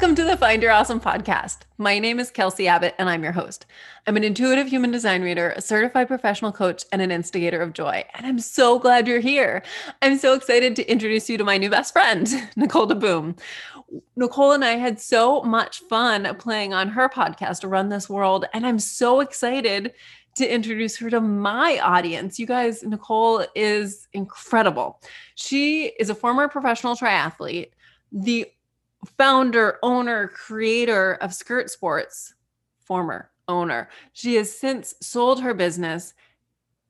Welcome to the Find Your Awesome podcast. My name is Kelsey Abbott, and I'm your host. I'm an intuitive human design reader, a certified professional coach, and an instigator of joy. And I'm so glad you're here. I'm so excited to introduce you to my new best friend, Nicole DeBoom. Nicole and I had so much fun playing on her podcast, Run This World, and I'm so excited to introduce her to my audience. You guys, Nicole is incredible. She is a former professional triathlete, the founder, owner, creator of Skirt Sports, former owner. She has since sold her business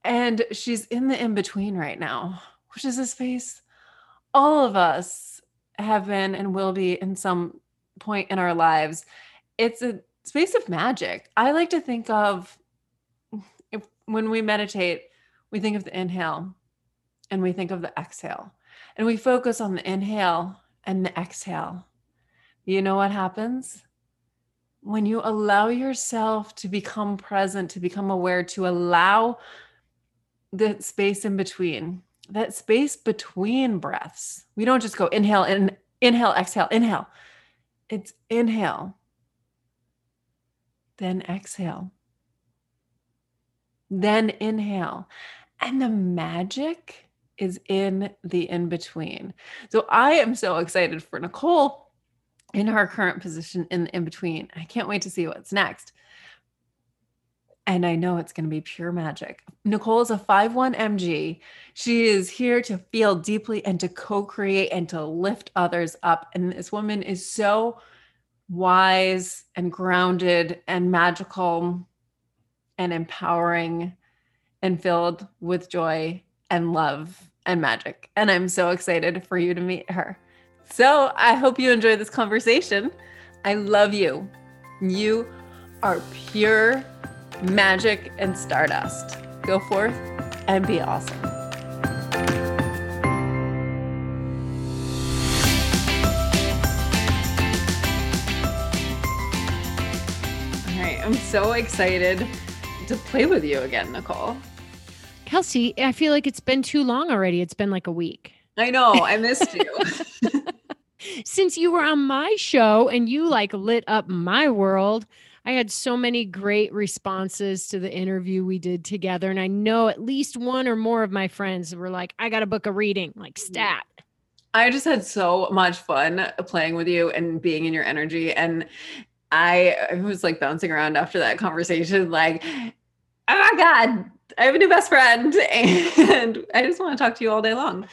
and she's in the in between right now, which is a space all of us have been and will be in some point in our lives. It's a space of magic. I like to think of if, when we meditate, we think of the inhale and we think of the exhale, and we focus on the inhale and the exhale you know what happens? When you allow yourself to become present, to become aware, to allow the space in between, that space between breaths. We don't just go inhale and inhale, exhale, inhale. It's inhale, then exhale, then inhale. And the magic is in the in between. So I am so excited for Nicole in her current position in in between. I can't wait to see what's next. And I know it's going to be pure magic. Nicole is a 5-1 MG. She is here to feel deeply and to co create and to lift others up. And this woman is so wise and grounded and magical and empowering and filled with joy and love and magic. And I'm so excited for you to meet her. So I hope you enjoy this conversation. I love you. You are pure magic and stardust. Go forth and be awesome. All right, I'm so excited to play with you again, Nicole. Kelsey, I feel like it's been too long already. It's been like a week. I know, I missed you. since you were on my show and you like lit up my world. I had so many great responses to the interview we did together. And I know at least one or more of my friends were like, I got to book a reading, like mm. stat. I just had so much fun playing with you and being in your energy. And I, I was like bouncing around after that conversation, like, oh my God, I have a new best friend. And I just want to talk to you all day long.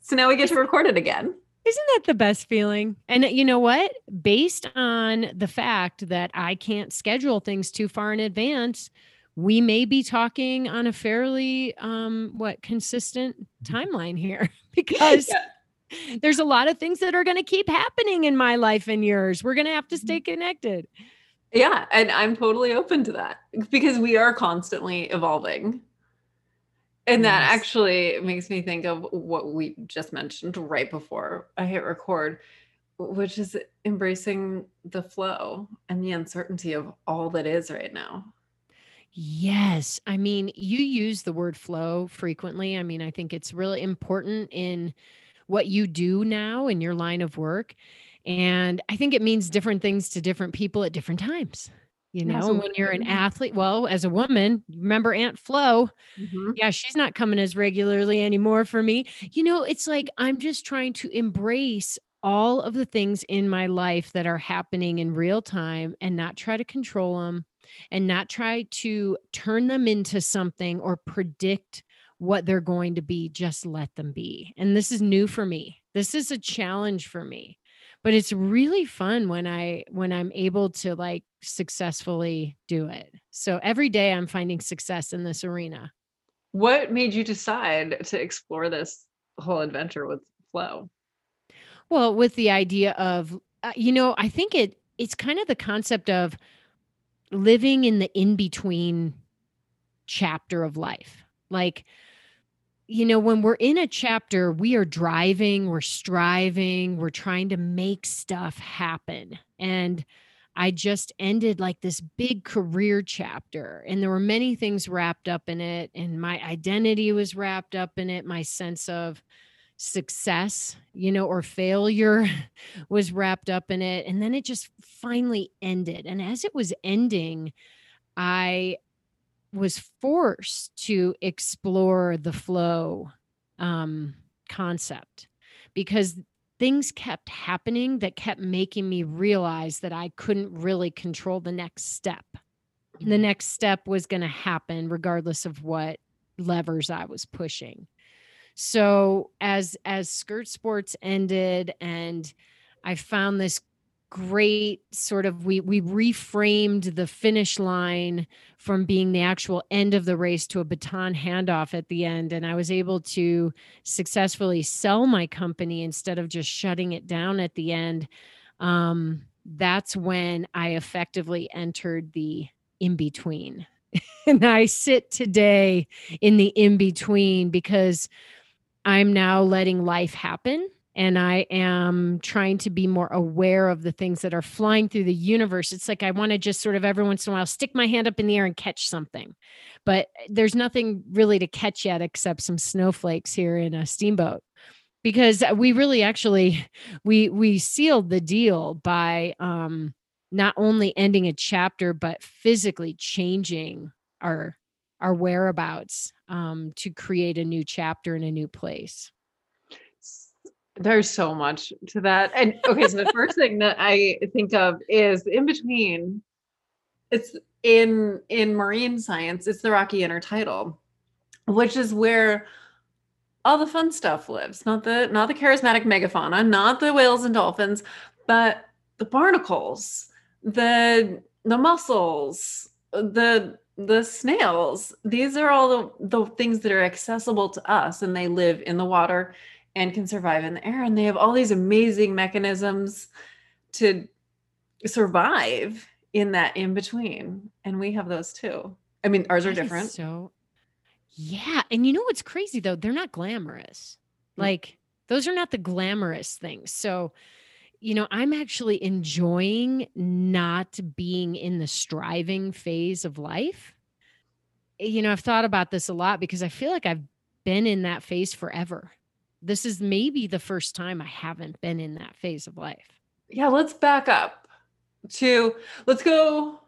So now we get to record it again. Isn't that the best feeling? And you know what? Based on the fact that I can't schedule things too far in advance, we may be talking on a fairly um what consistent timeline here because yeah. there's a lot of things that are going to keep happening in my life and yours. We're going to have to stay mm-hmm. connected. Yeah, and I'm totally open to that because we are constantly evolving. And that yes. actually makes me think of what we just mentioned right before I hit record, which is embracing the flow and the uncertainty of all that is right now. Yes. I mean, you use the word flow frequently. I mean, I think it's really important in what you do now in your line of work. And I think it means different things to different people at different times you know when you're an athlete well as a woman remember aunt flo. Mm-hmm. yeah she's not coming as regularly anymore for me. You know it's like i'm just trying to embrace all of the things in my life that are happening in real time and not try to control them and not try to turn them into something or predict what they're going to be just let them be. And this is new for me. This is a challenge for me but it's really fun when i when i'm able to like successfully do it. So every day i'm finding success in this arena. What made you decide to explore this whole adventure with flow well with the idea of uh, you know i think it it's kind of the concept of living in the in between chapter of life. Like you know, when we're in a chapter, we are driving, we're striving, we're trying to make stuff happen. And I just ended like this big career chapter, and there were many things wrapped up in it. And my identity was wrapped up in it, my sense of success, you know, or failure was wrapped up in it. And then it just finally ended. And as it was ending, I was forced to explore the flow um, concept because things kept happening that kept making me realize that I couldn't really control the next step. The mm-hmm. next step was going to happen regardless of what levers I was pushing. So as as skirt sports ended and I found this great sort of we we reframed the finish line from being the actual end of the race to a baton handoff at the end. And I was able to successfully sell my company instead of just shutting it down at the end. Um, that's when I effectively entered the in between and I sit today in the in between because I'm now letting life happen and I am trying to be more aware of the things that are flying through the universe. It's like I want to just sort of every once in a while stick my hand up in the air and catch something. But there's nothing really to catch yet except some snowflakes here in a steamboat. Because we really actually we we sealed the deal by um not only ending a chapter but physically changing our our whereabouts um, to create a new chapter in a new place. There's so much to that. And okay, so the first thing that I think of is in between. It's in in marine science, it's the rocky intertidal, which is where all the fun stuff lives. Not the not the charismatic megafauna, not the whales and dolphins, but the barnacles, the the mussels, the the snails these are all the, the things that are accessible to us and they live in the water and can survive in the air and they have all these amazing mechanisms to survive in that in between and we have those too i mean ours are different so yeah and you know what's crazy though they're not glamorous mm-hmm. like those are not the glamorous things so you know, I'm actually enjoying not being in the striving phase of life. You know, I've thought about this a lot because I feel like I've been in that phase forever. This is maybe the first time I haven't been in that phase of life. Yeah, let's back up to let's go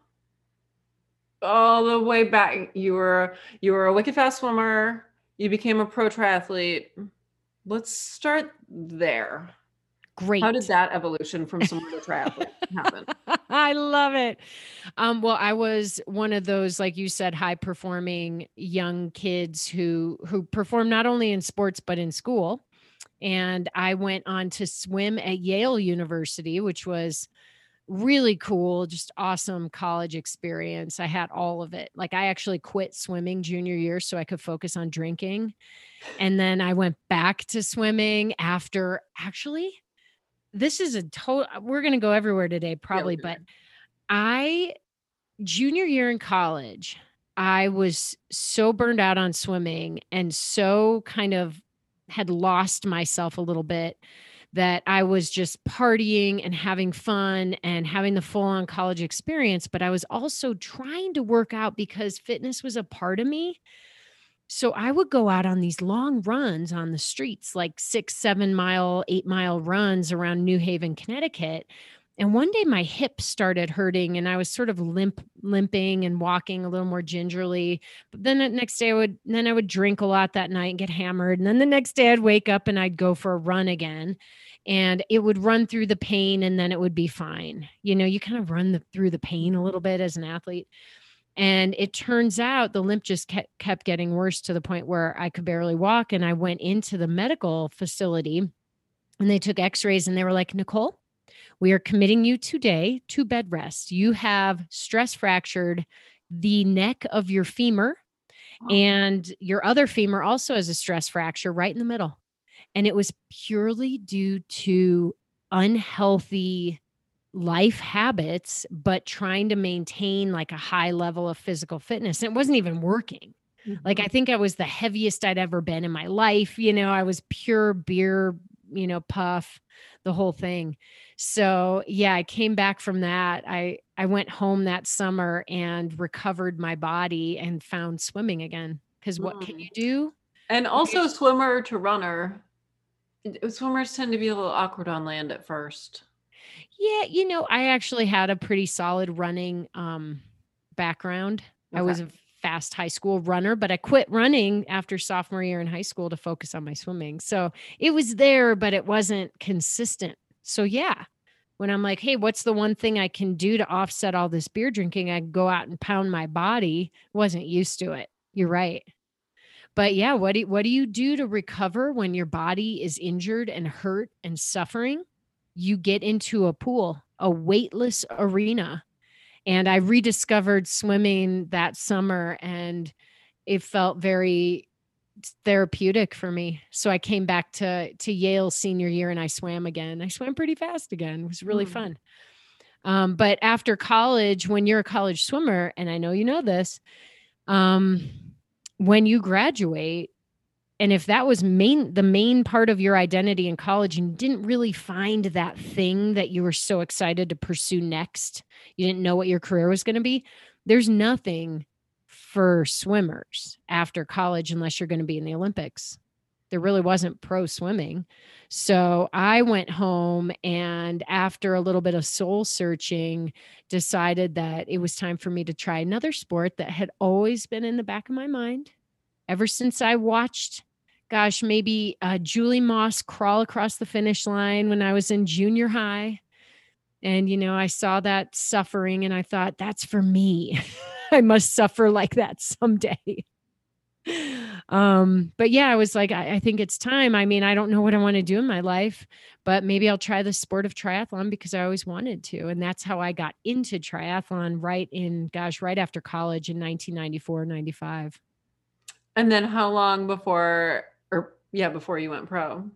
all the way back. You were you were a wicked fast swimmer, you became a pro triathlete. Let's start there. Great. How did that evolution from swimmer to triathlete happen? I love it. Um, well, I was one of those, like you said, high performing young kids who who perform not only in sports but in school. And I went on to swim at Yale University, which was really cool, just awesome college experience. I had all of it. Like I actually quit swimming junior year so I could focus on drinking. And then I went back to swimming after actually this is a total we're going to go everywhere today probably yeah, but i junior year in college i was so burned out on swimming and so kind of had lost myself a little bit that I was just partying and having fun and having the full on college experience. But I was also trying to work out because fitness was a part of me. So I would go out on these long runs on the streets, like six, seven mile, eight mile runs around New Haven, Connecticut. And one day my hip started hurting and I was sort of limp, limping and walking a little more gingerly. But then the next day I would, then I would drink a lot that night and get hammered. And then the next day I'd wake up and I'd go for a run again and it would run through the pain and then it would be fine. You know, you kind of run the, through the pain a little bit as an athlete. And it turns out the limp just kept, kept getting worse to the point where I could barely walk. And I went into the medical facility and they took x rays and they were like, Nicole, we are committing you today to bed rest. You have stress fractured the neck of your femur, oh. and your other femur also has a stress fracture right in the middle. And it was purely due to unhealthy life habits, but trying to maintain like a high level of physical fitness. And it wasn't even working. Mm-hmm. Like, I think I was the heaviest I'd ever been in my life. You know, I was pure beer, you know, puff, the whole thing. So, yeah, I came back from that. I, I went home that summer and recovered my body and found swimming again. Because what mm. can you do? And also, swimmer to runner swimmers tend to be a little awkward on land at first. Yeah, you know, I actually had a pretty solid running um background. Okay. I was a fast high school runner, but I quit running after sophomore year in high school to focus on my swimming. So it was there, but it wasn't consistent. So yeah, when I'm like, hey, what's the one thing I can do to offset all this beer drinking? I go out and pound my body. Wasn't used to it. You're right. But yeah, what do what do you do to recover when your body is injured and hurt and suffering? You get into a pool, a weightless arena. And I rediscovered swimming that summer and it felt very therapeutic for me. So I came back to to Yale senior year and I swam again. I swam pretty fast again. It was really mm. fun. Um, but after college, when you're a college swimmer, and I know you know this, um, when you graduate, and if that was main the main part of your identity in college and you didn't really find that thing that you were so excited to pursue next, you didn't know what your career was going to be, there's nothing for swimmers after college unless you're going to be in the Olympics. There really wasn't pro swimming. So I went home and after a little bit of soul searching, decided that it was time for me to try another sport that had always been in the back of my mind ever since I watched, gosh, maybe uh, Julie Moss crawl across the finish line when I was in junior high. And, you know, I saw that suffering and I thought, that's for me. I must suffer like that someday. um, but yeah, I was like, I, I think it's time. I mean, I don't know what I want to do in my life, but maybe I'll try the sport of triathlon because I always wanted to. And that's how I got into triathlon right in, gosh, right after college in 1994, 95. And then how long before, or yeah, before you went pro?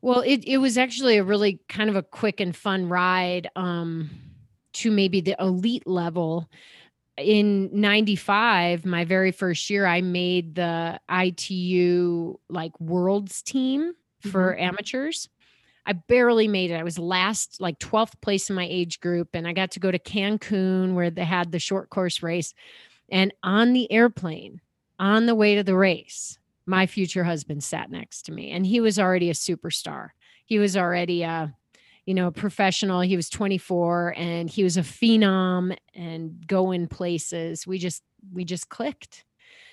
Well, it, it was actually a really kind of a quick and fun ride um, to maybe the elite level in 95 my very first year i made the itu like worlds team for mm-hmm. amateurs. I barely made it. I was last like 12th place in my age group and i got to go to cancun where they had the short course race. And on the airplane on the way to the race my future husband sat next to me and he was already a superstar. He was already a you know, professional. He was 24 and he was a phenom and going places. We just we just clicked.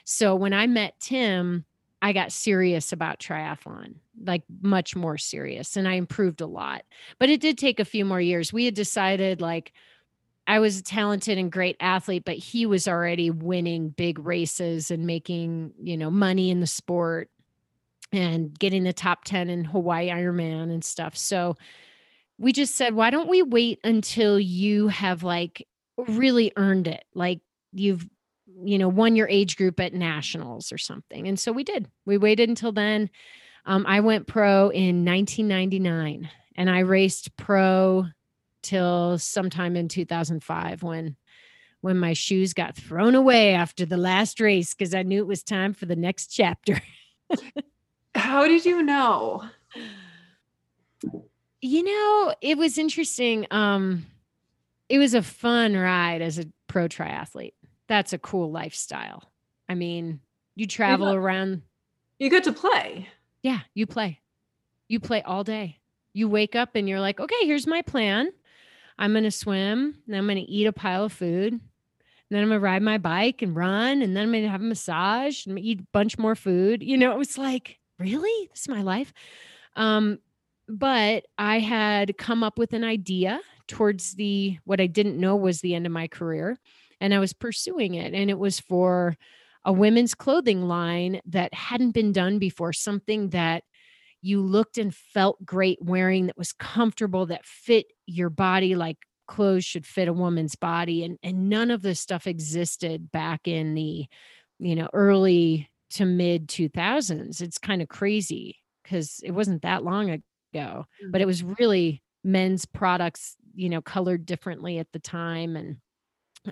So when I met Tim, I got serious about triathlon, like much more serious, and I improved a lot. But it did take a few more years. We had decided like I was a talented and great athlete, but he was already winning big races and making, you know, money in the sport and getting the top 10 in Hawaii Ironman and stuff. So we just said, why don't we wait until you have like really earned it? Like you've, you know, won your age group at nationals or something. And so we did. We waited until then. Um, I went pro in 1999 and I raced pro till sometime in 2005 when when my shoes got thrown away after the last race because I knew it was time for the next chapter. How did you know? You know, it was interesting. Um, it was a fun ride as a pro triathlete. That's a cool lifestyle. I mean, you travel you got, around. You get to play. Yeah, you play. You play all day. You wake up and you're like, okay, here's my plan. I'm going to swim, and I'm going to eat a pile of food. And then I'm going to ride my bike and run. And then I'm going to have a massage and eat a bunch more food. You know, it was like, really? This is my life. Um, but I had come up with an idea towards the what I didn't know was the end of my career and I was pursuing it and it was for a women's clothing line that hadn't been done before something that you looked and felt great wearing that was comfortable that fit your body like clothes should fit a woman's body and and none of this stuff existed back in the you know early to mid 2000s it's kind of crazy because it wasn't that long ago, mm-hmm. but it was really men's products, you know, colored differently at the time. And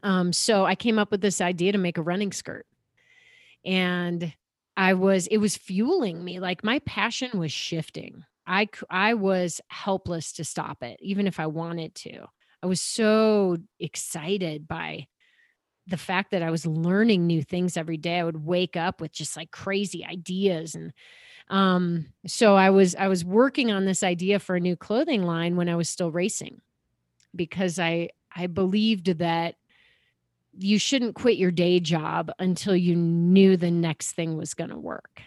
um, so I came up with this idea to make a running skirt. And I was, it was fueling me. Like my passion was shifting. I, I was helpless to stop it, even if I wanted to. I was so excited by the fact that I was learning new things every day. I would wake up with just like crazy ideas and Um, so I was I was working on this idea for a new clothing line when I was still racing because I I believed that you shouldn't quit your day job until you knew the next thing was going to work.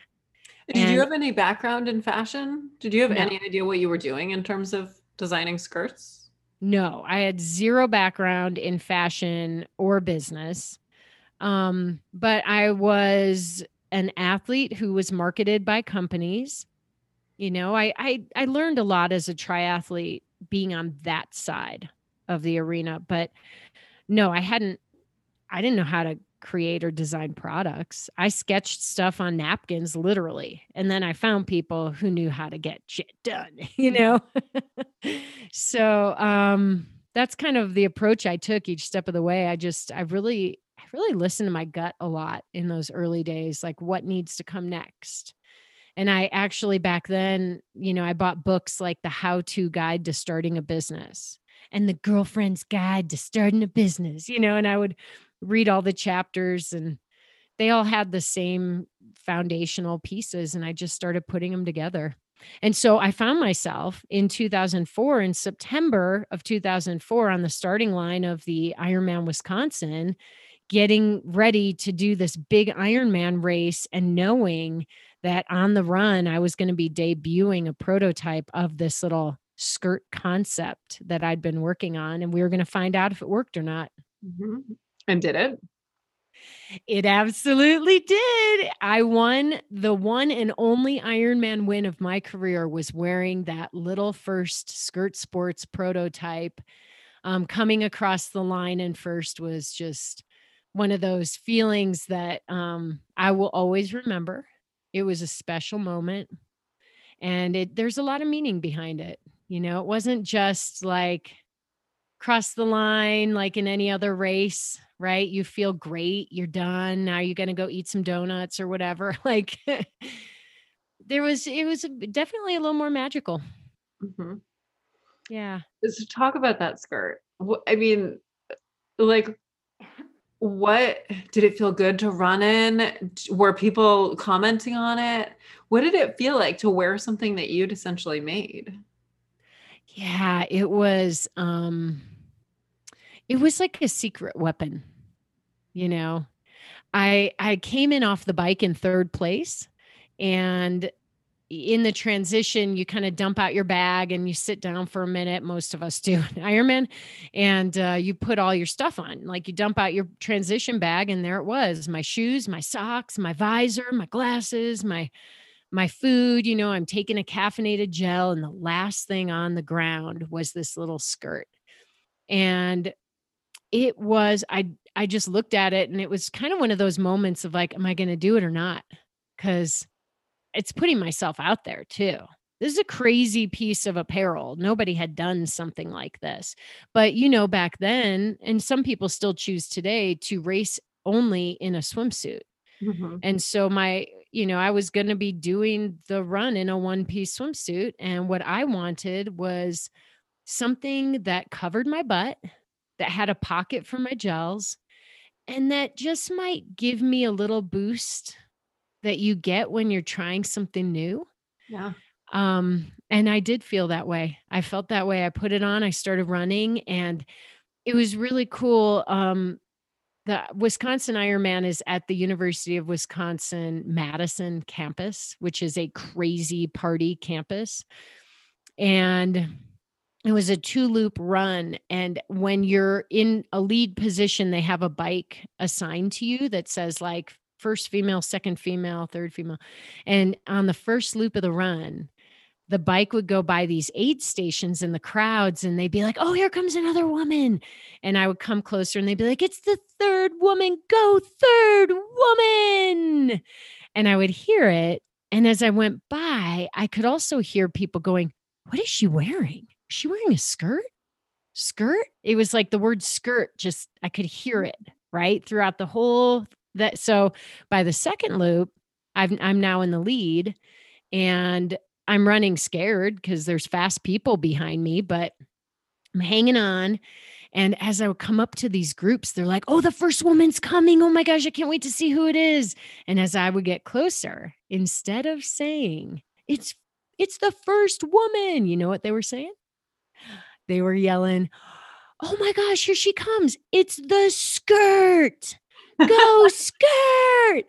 Did and you have any background in fashion? Did you have no. any idea what you were doing in terms of designing skirts? No, I had zero background in fashion or business. Um, but I was an athlete who was marketed by companies. You know, I I I learned a lot as a triathlete being on that side of the arena, but no, I hadn't I didn't know how to create or design products. I sketched stuff on napkins literally. And then I found people who knew how to get shit done, you know? so um that's kind of the approach I took each step of the way. I just I really really listened to my gut a lot in those early days, like what needs to come next. And I actually back then, you know, I bought books like the how to guide to starting a business and the girlfriend's guide to starting a business, you know, and I would read all the chapters and they all had the same foundational pieces and I just started putting them together. And so I found myself in 2004 in September of 2004 on the starting line of the Ironman Wisconsin getting ready to do this big Ironman race and knowing that on the run I was going to be debuting a prototype of this little skirt concept that I'd been working on and we were going to find out if it worked or not. Mm-hmm. And did it? It absolutely did. I won the one and only Ironman win of my career was wearing that little first skirt sports prototype. Um, coming across the line and first was just one of those feelings that um, I will always remember. It was a special moment, and it there's a lot of meaning behind it. You know, it wasn't just like cross the line like in any other race right? You feel great, you're done. Now you're going to go eat some donuts or whatever. Like there was, it was definitely a little more magical. Mm-hmm. Yeah. So talk about that skirt. I mean, like, what did it feel good to run in? Were people commenting on it? What did it feel like to wear something that you'd essentially made? Yeah, it was um it was like a secret weapon you know i i came in off the bike in third place and in the transition you kind of dump out your bag and you sit down for a minute most of us do ironman and uh, you put all your stuff on. Like you dump out your transition bag and there it was my shoes my socks my visor my glasses my my food you know i'm taking a caffeinated gel and the last thing on the ground was this little skirt. And it was i i just looked at it and it was kind of one of those moments of like am i going to do it or not? Cuz it's putting myself out there too. This is a crazy piece of apparel. Nobody had done something like this. But you know back then and some people still choose today to race only in a swimsuit. Mm-hmm. and so my you know i was going to be doing the run in a one piece swimsuit and what i wanted was something that covered my butt that had a pocket for my gels and that just might give me a little boost that you get when you're trying something new. Yeah. Um and I did feel that way. I felt that way. I put it on, I started running and it was really cool. Um the Wisconsin Ironman is at the University of Wisconsin Madison campus, which is a crazy party campus. And it was a two loop run and when you're in a lead position they have a bike assigned to you that says like first female second female third female. And on the first loop of the run the bike would go by these aid stations in the crowds and they'd be like oh here comes another woman. And i would come closer and they'd be like it's the third woman. Go third woman. And i would hear it and as i went by i could also hear people going what is she wearing? Is she wearing a skirt? Skirt? It was like the word skirt, just I could hear it right throughout the whole that. So by the second loop, I've, I'm now in the lead and I'm running scared because there's fast people behind me, but I'm hanging on. And as I would come up to these groups, they're like, oh, the first woman's coming. Oh my gosh, I can't wait to see who it is. And as I would get closer, instead of saying, it's it's the first woman, you know what they were saying? They were yelling, Oh my gosh, here she comes. It's the skirt. Go skirt.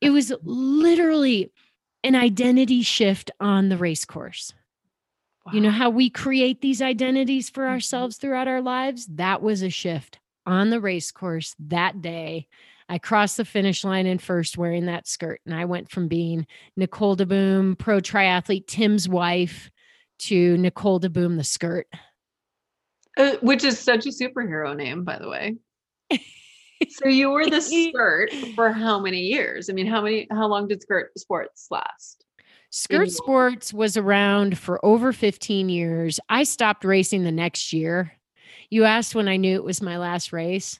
It was literally an identity shift on the race course. Wow. You know how we create these identities for mm-hmm. ourselves throughout our lives? That was a shift on the race course that day. I crossed the finish line in first wearing that skirt. And I went from being Nicole DeBoom, pro triathlete, Tim's wife, to Nicole DeBoom, the skirt. Uh, which is such a superhero name, by the way. so you were the skirt for how many years? I mean, how many, how long did skirt sports last? Skirt sports was around for over 15 years. I stopped racing the next year. You asked when I knew it was my last race.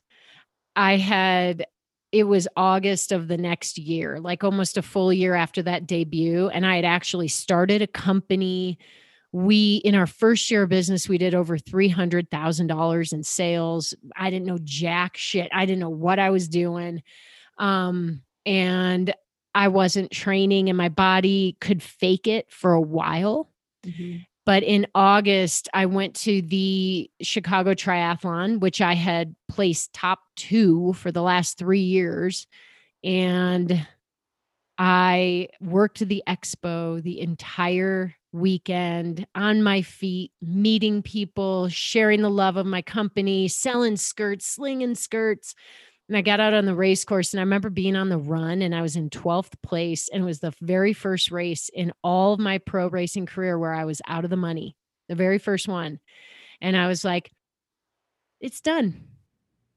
I had it was August of the next year, like almost a full year after that debut. And I had actually started a company. We, in our first year of business, we did over $300,000 in sales. I didn't know jack shit. I didn't know what I was doing. Um, and I wasn't training, and my body could fake it for a while. Mm-hmm. But in August, I went to the Chicago Triathlon, which I had placed top two for the last three years. And I worked the expo the entire weekend on my feet, meeting people, sharing the love of my company, selling skirts, slinging skirts, and I got out on the race course and I remember being on the run and I was in 12th place and it was the very first race in all of my pro racing career where I was out of the money, the very first one. And I was like, it's done.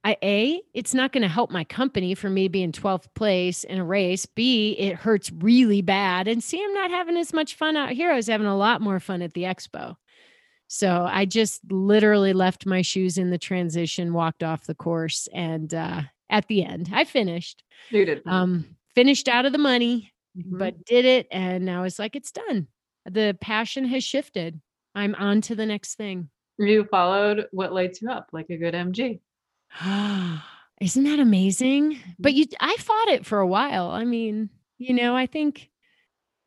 I A, it's not going to help my company for me being 12th place in a race. B, it hurts really bad. And C, I'm not having as much fun out here. I was having a lot more fun at the expo. So I just literally left my shoes in the transition, walked off the course, and uh, at the end. I finished. You did. Um, finished out of the money, mm-hmm. but did it. And now it's like, it's done. The passion has shifted. I'm on to the next thing. You followed what lights you up like a good MG. Isn't that amazing? But you, I fought it for a while. I mean, you know, I think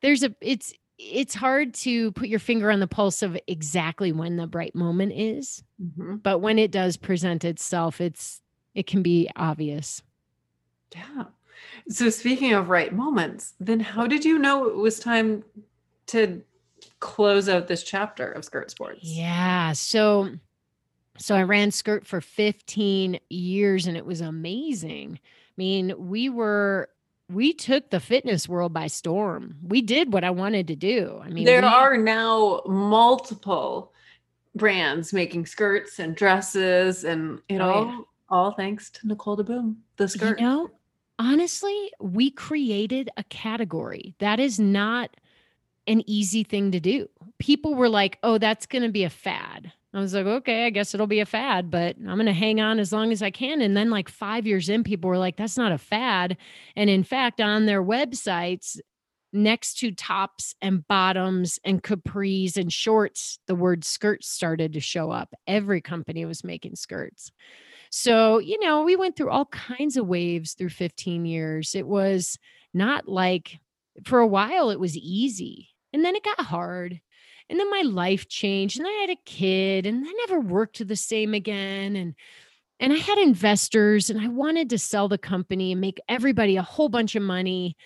there's a, it's, it's hard to put your finger on the pulse of exactly when the bright moment is. Mm-hmm. But when it does present itself, it's it can be obvious. Yeah. So speaking of right moments, then how did you know it was time to close out this chapter of skirt sports? Yeah. So so I ran skirt for 15 years and it was amazing. I mean, we were we took the fitness world by storm. We did what I wanted to do. I mean, there we, are now multiple brands making skirts and dresses and it oh, all yeah all thanks to Nicole DeBoom, the skirt. You know, honestly, we created a category. That is not an easy thing to do. People were like, oh, that's going to be a fad. I was like, okay, I guess it'll be a fad, but I'm going to hang on as long as I can. And then, like, five years in, people were like, that's not a fad. And in fact, on their websites, next to tops and bottoms and capris and shorts, the word skirts started to show up. Every company was making skirts. So, you know, we went through all kinds of waves through 15 years. It was not like for a while it was easy and then it got hard. And then my life changed and I had a kid and I never worked the same again. And and I had investors and I wanted to sell the company and make everybody a whole bunch of money.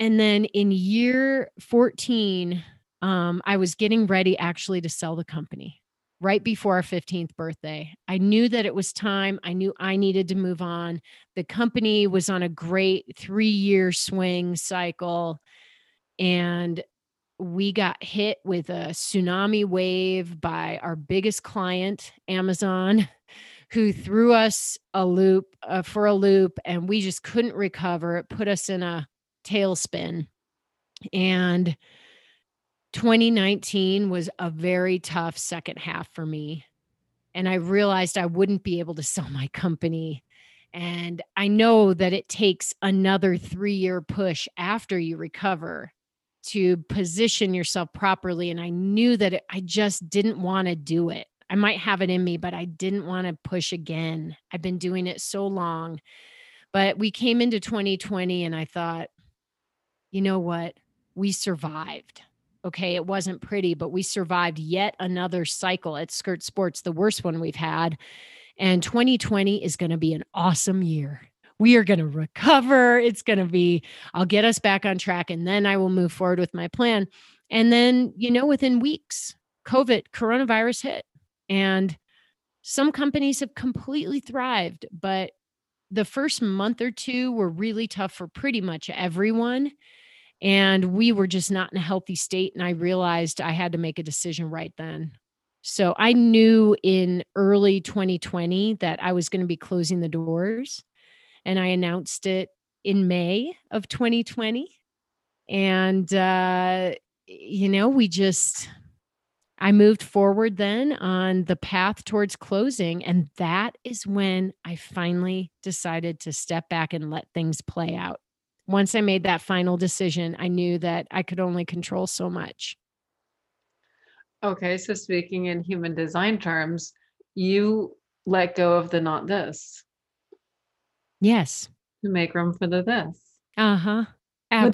And then in year 14, um, I was getting ready actually to sell the company right before our 15th birthday. I knew that it was time. I knew I needed to move on. The company was on a great three year swing cycle. And we got hit with a tsunami wave by our biggest client, Amazon, who threw us a loop uh, for a loop, and we just couldn't recover. It put us in a tailspin. And 2019 was a very tough second half for me. And I realized I wouldn't be able to sell my company. And I know that it takes another three year push after you recover to position yourself properly. And I knew that it, I just didn't want to do it. I might have it in me, but I didn't want to push again. I've been doing it so long. But we came into 2020 and I thought, you know what? we survived. Okay, it wasn't pretty, but we survived yet another cycle at Skirt Sports, the worst one we've had. And 2020 is going to be an awesome year. We are going to recover. It's going to be, I'll get us back on track and then I will move forward with my plan. And then, you know, within weeks, COVID, coronavirus hit. And some companies have completely thrived, but the first month or two were really tough for pretty much everyone. And we were just not in a healthy state. And I realized I had to make a decision right then. So I knew in early 2020 that I was going to be closing the doors. And I announced it in May of 2020. And, uh, you know, we just, I moved forward then on the path towards closing. And that is when I finally decided to step back and let things play out. Once I made that final decision, I knew that I could only control so much. Okay, so speaking in human design terms, you let go of the not this Yes. to make room for the this. Uh-huh. What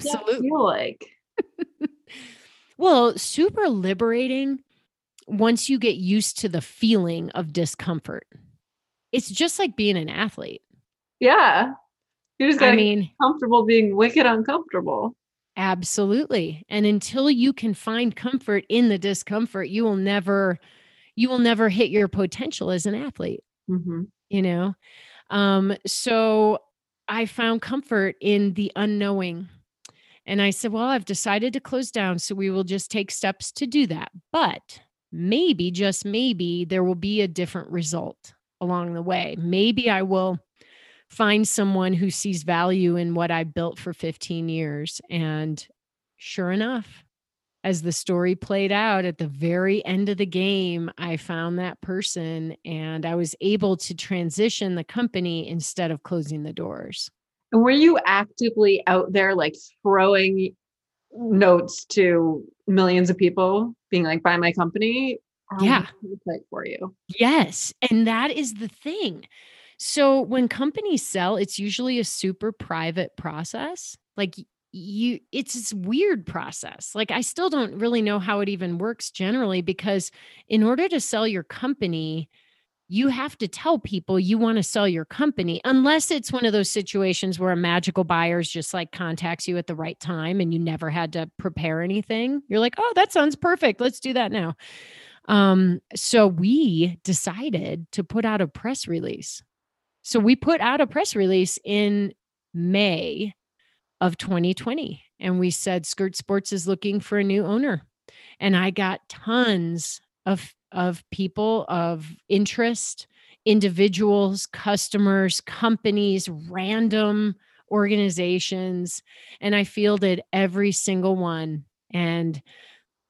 that Absolutely. feel like? Well, super liberating once you get used to the feeling of discomfort. It's just like being an athlete. Yeah. You just I gotta mean, comfortable being wicked uncomfortable. absolutely. And until you can find comfort in the discomfort, you will never you will never hit your potential as an athlete, Mhm. you know? Um so I found comfort in the unknowing. And I said, "Well, I've decided to close down, so we will just take steps to do that. But maybe just maybe there will be a different result along the way. Maybe I will find someone who sees value in what I built for 15 years. And sure enough, as the story played out at the very end of the game, I found that person and I was able to transition the company instead of closing the doors. And were you actively out there like throwing notes to millions of people being like, buy my company? Um, was Yeah. like for you? Yes. And that is the thing. So when companies sell, it's usually a super private process. Like you, it's this weird process. Like I still don't really know how it even works generally because in order to sell your company, you have to tell people you want to sell your company unless it's one of those situations where a magical buyer's just like contacts you at the right time and you never had to prepare anything. You're like, "Oh, that sounds perfect. Let's do that now." Um, so we decided to put out a press release. So we put out a press release in May of 2020 and we said Skirt Sports is looking for a new owner. And I got tons of of people of interest, individuals, customers, companies, random organizations, and I fielded every single one. And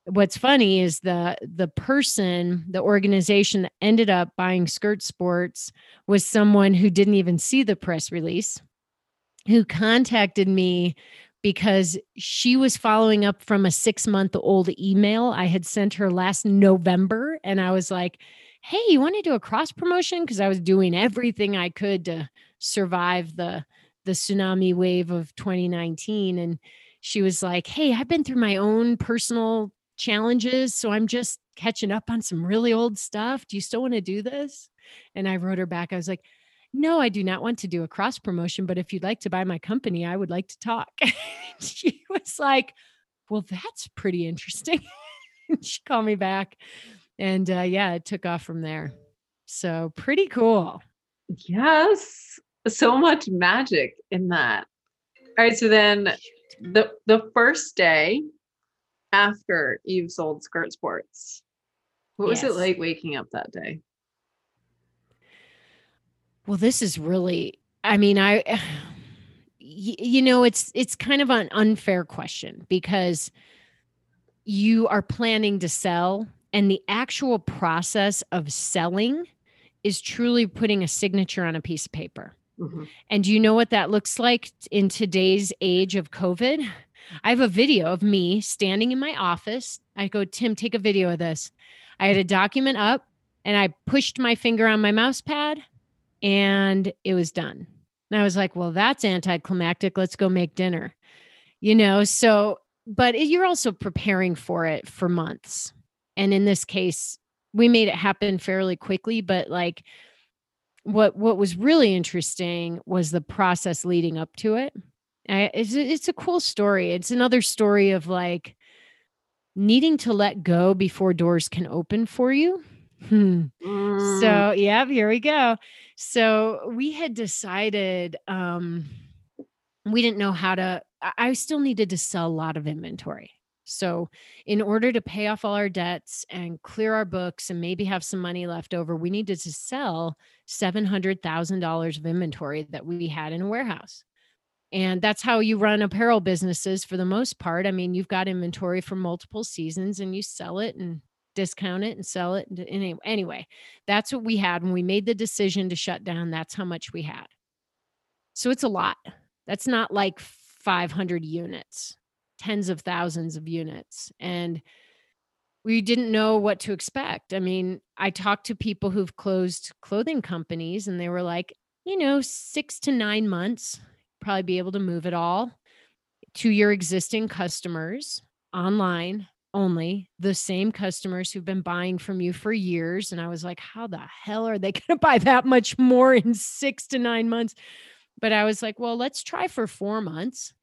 what's funny is the the person the organization that ended up buying skirt sports was someone who didn't even see the press release who contacted me because she was following up from a 6 month old email I had sent her last November and I was like hey you want to do a cross promotion because I was doing everything I could to survive the the tsunami wave of 2019 and she was like hey I've been through my own personal challenges. So I'm just catching up on some really old stuff. Do you still want to do this? And I wrote her back. I was like, no, I do not want to do a cross promotion, but if you'd like to buy my company, I would like to talk. she was like, well, that's pretty interesting. she called me back. And uh, yeah, it took off from there. So pretty cool. Yes. So much magic in that. All right. So then the the first day after you've sold skirt sports, what was it like waking up that day? Well, this is really, I mean, i you know, it's it's kind of an unfair question because you are planning to sell, and the actual process of selling is truly putting a signature on a piece of paper. Mhm. And do you know what that looks like in today's age of COVID? I have a video of me standing in my office. I go, Tim, take a video of this. I had a document up and I pushed my finger on my mouse pad and it was done. And I was like, well, that's anticlimactic. Let's go make dinner. You know, so but it, you're also preparing for it for months. And in this case, we made it happen fairly quickly, but like what what was really interesting was the process leading up to it. I, it's it's a cool story. It's another story of like needing to let go before doors can open for you. Hmm. Mm. So, yeah, here we go. So, we had decided um we didn't know how to I still needed to sell a lot of inventory. So, in order to pay off all our debts and clear our books and maybe have some money left over, we needed to sell $700,000 of inventory that we had in a warehouse. And that's how you run apparel businesses for the most part. I mean, you've got inventory for multiple seasons and you sell it and discount it and sell it. Anyway, that's what we had when we made the decision to shut down. That's how much we had. So it's a lot. That's not like 500 units tens of thousands of units. And we didn't know what to expect. I mean, I talked to people who've closed clothing companies and they were like, you know, six to nine months, probably be able to move it all to your existing customers online only, the same customers who've been buying from you for years. And I was like, how the hell are they going to buy that much more in six to nine months? But I was like, well, let's try for four months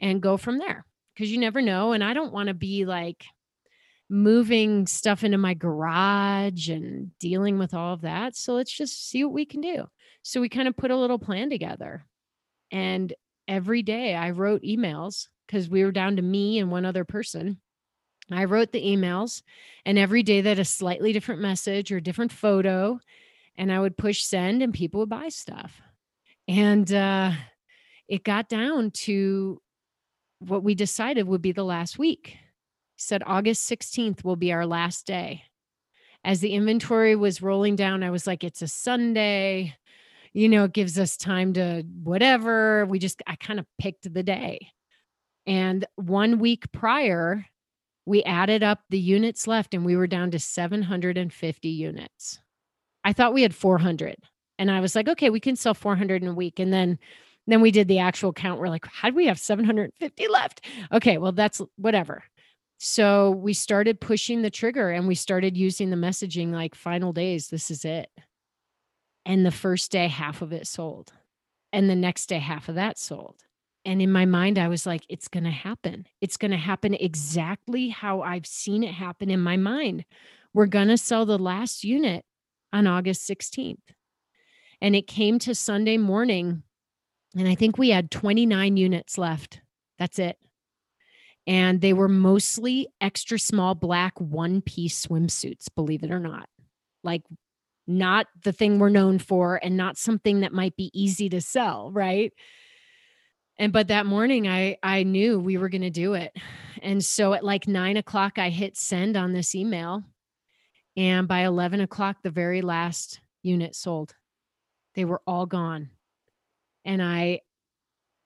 and go from there because you never know. And I don't want to be like moving stuff into my garage and dealing with all of that. So let's just see what we can do. So we kind of put a little plan together. And every day I wrote emails because we were down to me and one other person. I wrote the emails, and every day that a slightly different message or different photo, and I would push send, and people would buy stuff. And uh, it got down to what we decided would be the last week. He said August 16th will be our last day. As the inventory was rolling down, I was like, it's a Sunday. You know, it gives us time to whatever. We just, I kind of picked the day. And one week prior, we added up the units left and we were down to 750 units. I thought we had 400. And I was like, okay, we can sell 400 in a week. And then then we did the actual count. We're like, how do we have 750 left? Okay, well, that's whatever. So we started pushing the trigger and we started using the messaging like final days, this is it. And the first day, half of it sold. And the next day, half of that sold. And in my mind, I was like, it's going to happen. It's going to happen exactly how I've seen it happen in my mind. We're going to sell the last unit on August 16th. And it came to Sunday morning and I think we had 29 units left. That's it. And they were mostly extra small black one piece swimsuits, believe it or not. Like, not the thing we're known for and not something that might be easy to sell, right? And but that morning I I knew we were gonna do it. And so at like nine o'clock, I hit send on this email. And by 11 o'clock, the very last unit sold. They were all gone and I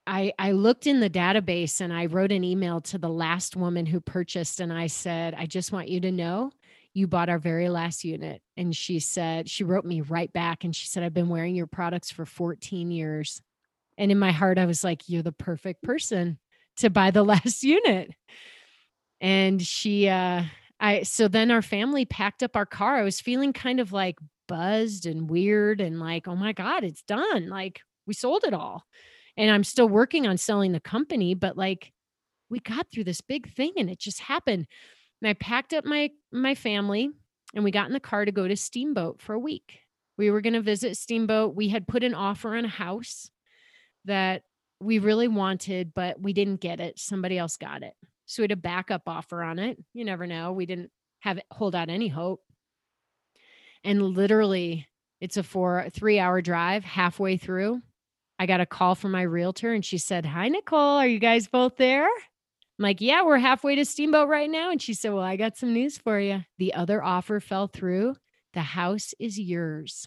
I I looked in the database and I wrote an email to the last woman who purchased and I said, "I just want you to know you bought our very last unit." And she said, she wrote me right back and she said, "I've been wearing your products for 14 years." And in my heart I was like, "You're the perfect person to buy the last unit." And she uh I so then our family packed up our car. I was feeling kind of like buzzed and weird and like, "Oh my god, it's done." Like we sold it all. And I'm still working on selling the company, but like we got through this big thing and it just happened. And I packed up my my family and we got in the car to go to Steamboat for a week. We were going to visit Steamboat. We had put an offer on a house that we really wanted, but we didn't get it. Somebody else got it. So we had a backup offer on it. You never know. We didn't have it hold out any hope. And literally, it's a four, three hour drive halfway through. I got a call from my realtor and she said, Hi, Nicole. Are you guys both there? I'm like, Yeah, we're halfway to Steamboat right now. And she said, Well, I got some news for you. The other offer fell through. The house is yours.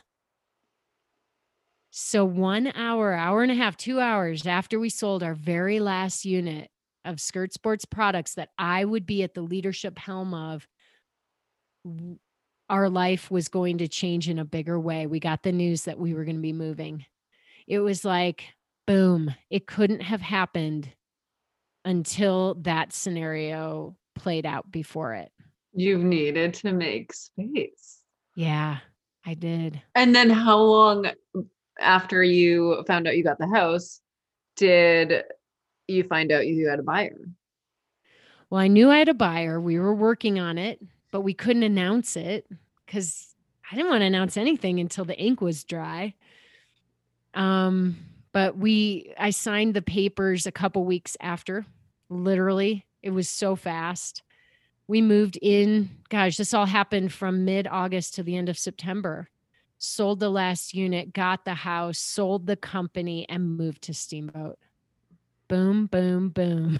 So, one hour, hour and a half, two hours after we sold our very last unit of Skirt Sports products that I would be at the leadership helm of, our life was going to change in a bigger way. We got the news that we were going to be moving it was like boom it couldn't have happened until that scenario played out before it. You've needed to make space. Yeah, I did. And then how long after you found out you got the house did you find out you had a buyer? Well, I knew I had a buyer. We were working on it, but we couldn't announce it because I didn't want to announce anything until the ink was dry. Um, but we I signed the papers a couple weeks after. Literally, it was so fast. We moved in, gosh, this all happened from mid-August to the end of September. Sold the last unit, got the house, sold the company and moved to Steamboat. Boom, boom, boom.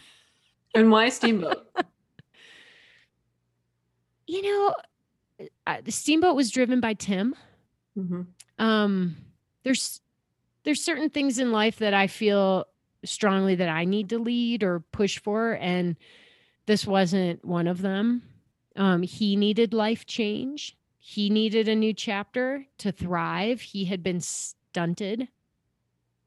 And why Steamboat? you know, uh, the Steamboat was driven by Tim. Mm-hmm. Um, there's there's certain things in life that I feel strongly that I need to lead or push for, and this wasn't one of them. Um, he needed life change. He needed a new chapter to thrive. He had been stunted.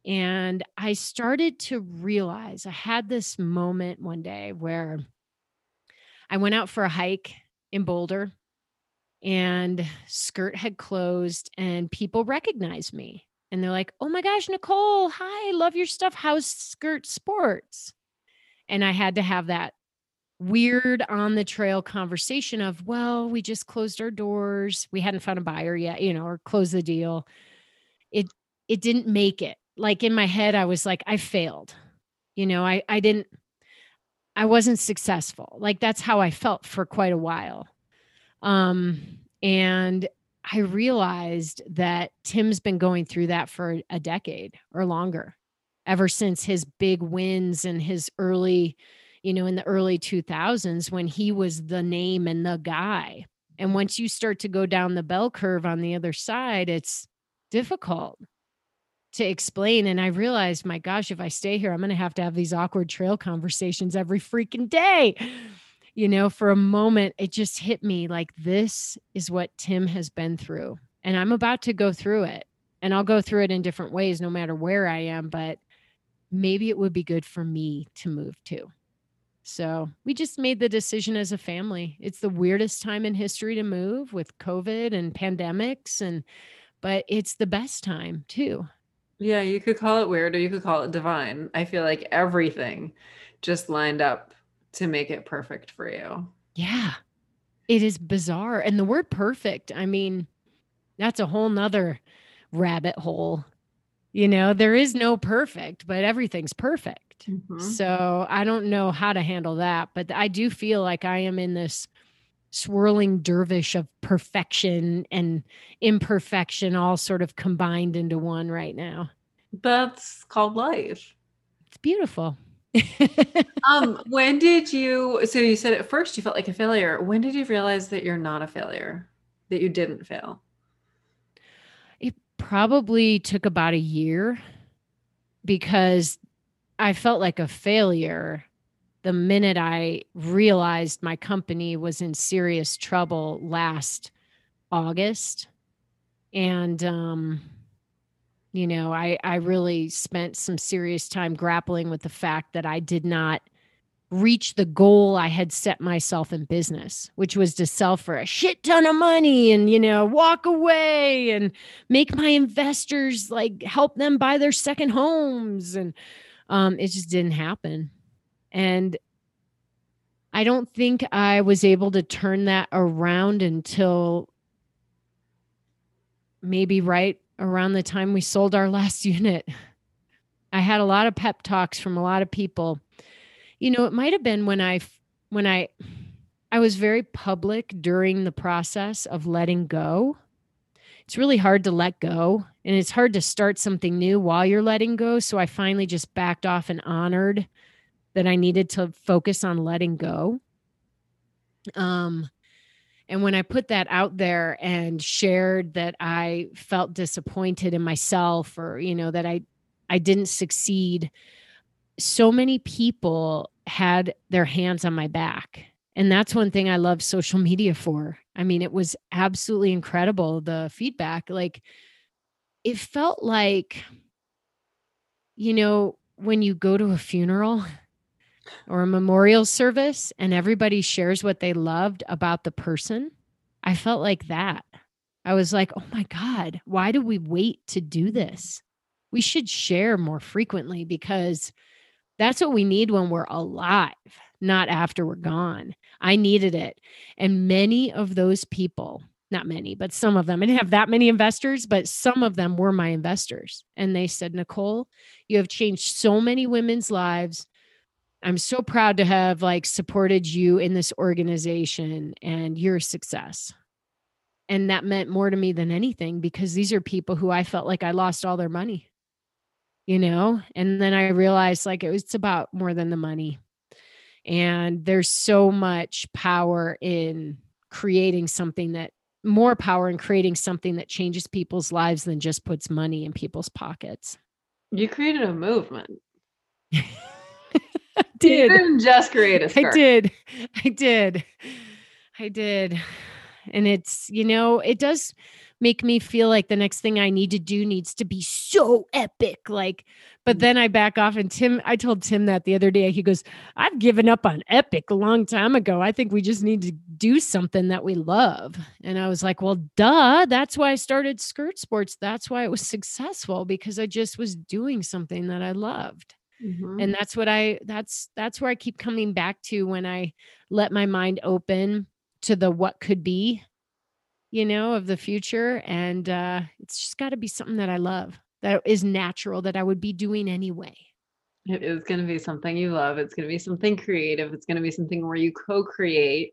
And I started to realize I had this moment one day where I went out for a hike in Boulder and skirt had closed and people recognized me and they're like, "Oh my gosh, Nicole, hi, love your stuff. How's skirt sports?" And I had to have that weird on the trail conversation of, "Well, we just closed our doors. We hadn't found a buyer yet, you know, or closed the deal." It it didn't make it. Like in my head I was like, "I failed." You know, I I didn't I wasn't successful. Like that's how I felt for quite a while. Um and I realized that Tim's been going through that for a decade or longer, ever since his big wins and his early, you know, in the early 2000s when he was the name and the guy. And once you start to go down the bell curve on the other side, it's difficult to explain. And I realized, my gosh, if I stay here, I'm going to have to have these awkward trail conversations every freaking day you know, for a moment, it just hit me like this is what Tim has been through. And I'm about to go through it. And I'll go through it in different ways no matter where I am. But maybe it would be good for me to move too. So we just made the decision as a family. It's the weirdest time in history to move with COVID and pandemics and but it's the best time too. Yeah, you could call it weird or you could call it divine. I feel like everything just lined up to make it perfect for you. Yeah. It is bizarre. And the word perfect, I mean, that's a whole nother rabbit hole. You know, there is no perfect, but everything's perfect. Mm-hmm. So I don't know how to handle that, but I do feel like I am in this swirling dervish of perfection and imperfection all sort of combined into one right now. That's called life. It's beautiful um, when did you? So you said at first you felt like a failure. When did you realize that you're not a failure? That you didn't fail? It probably took about a year because I felt like a failure the minute I realized my company was in serious trouble last August. And um, you know i i really spent some serious time grappling with the fact that i did not reach the goal i had set myself in business which was to sell for a shit ton of money and you know walk away and make my investors like help them buy their second homes and um it just didn't happen and i don't think i was able to turn that around until maybe right around the time we sold our last unit. I had a lot of pep talks from a lot of people. You know, it might have been when I when I I was very public during the process of letting go. It's really hard to let go and it's hard to start something new while you're letting go, so I finally just backed off and honored that I needed to focus on letting go. Um and when I put that out there and shared that I felt disappointed in myself or, you know, that I I didn't succeed, so many people had their hands on my back. And that's one thing I love social media for. I mean, it was absolutely incredible the feedback. Like it felt like you know, when you go to a funeral or a memorial service and everybody shares what they loved about the person, I felt like that. I was like, oh my God, why do we wait to do this? We should share more frequently because that's what we need when we're alive, not after we're gone. I needed it. And many of those people, not many, but some of them, I didn't have that many investors, but some of them were my investors. And they said, Nicole, you have changed so many women's lives. I'm so proud to have like supported you in this organization and your success. And that meant more to me than anything because these are people who I felt like I lost all their money, you know? And then I realized like it was about more than the money. And there's so much power in creating something that more power in creating something that changes people's lives than just puts money in people's pockets. You created a movement. did. You didn't just create a skirt. I did. I did. I did. And it's, you know, it does make me feel like the next thing I need to do needs to be so epic. Like, but then I back off. And Tim, I told Tim that the other day. He goes, I've given up on epic a long time ago. I think we just need to do something that we love. And I was like, well, duh. That's why I started Skirt Sports. That's why it was successful because I just was doing something that I loved. Mm-hmm. And that's what I that's that's where I keep coming back to when I let my mind open to the what could be, you know, of the future and uh it's just got to be something that I love. That is natural that I would be doing anyway. It is going to be something you love. It's going to be something creative. It's going to be something where you co-create.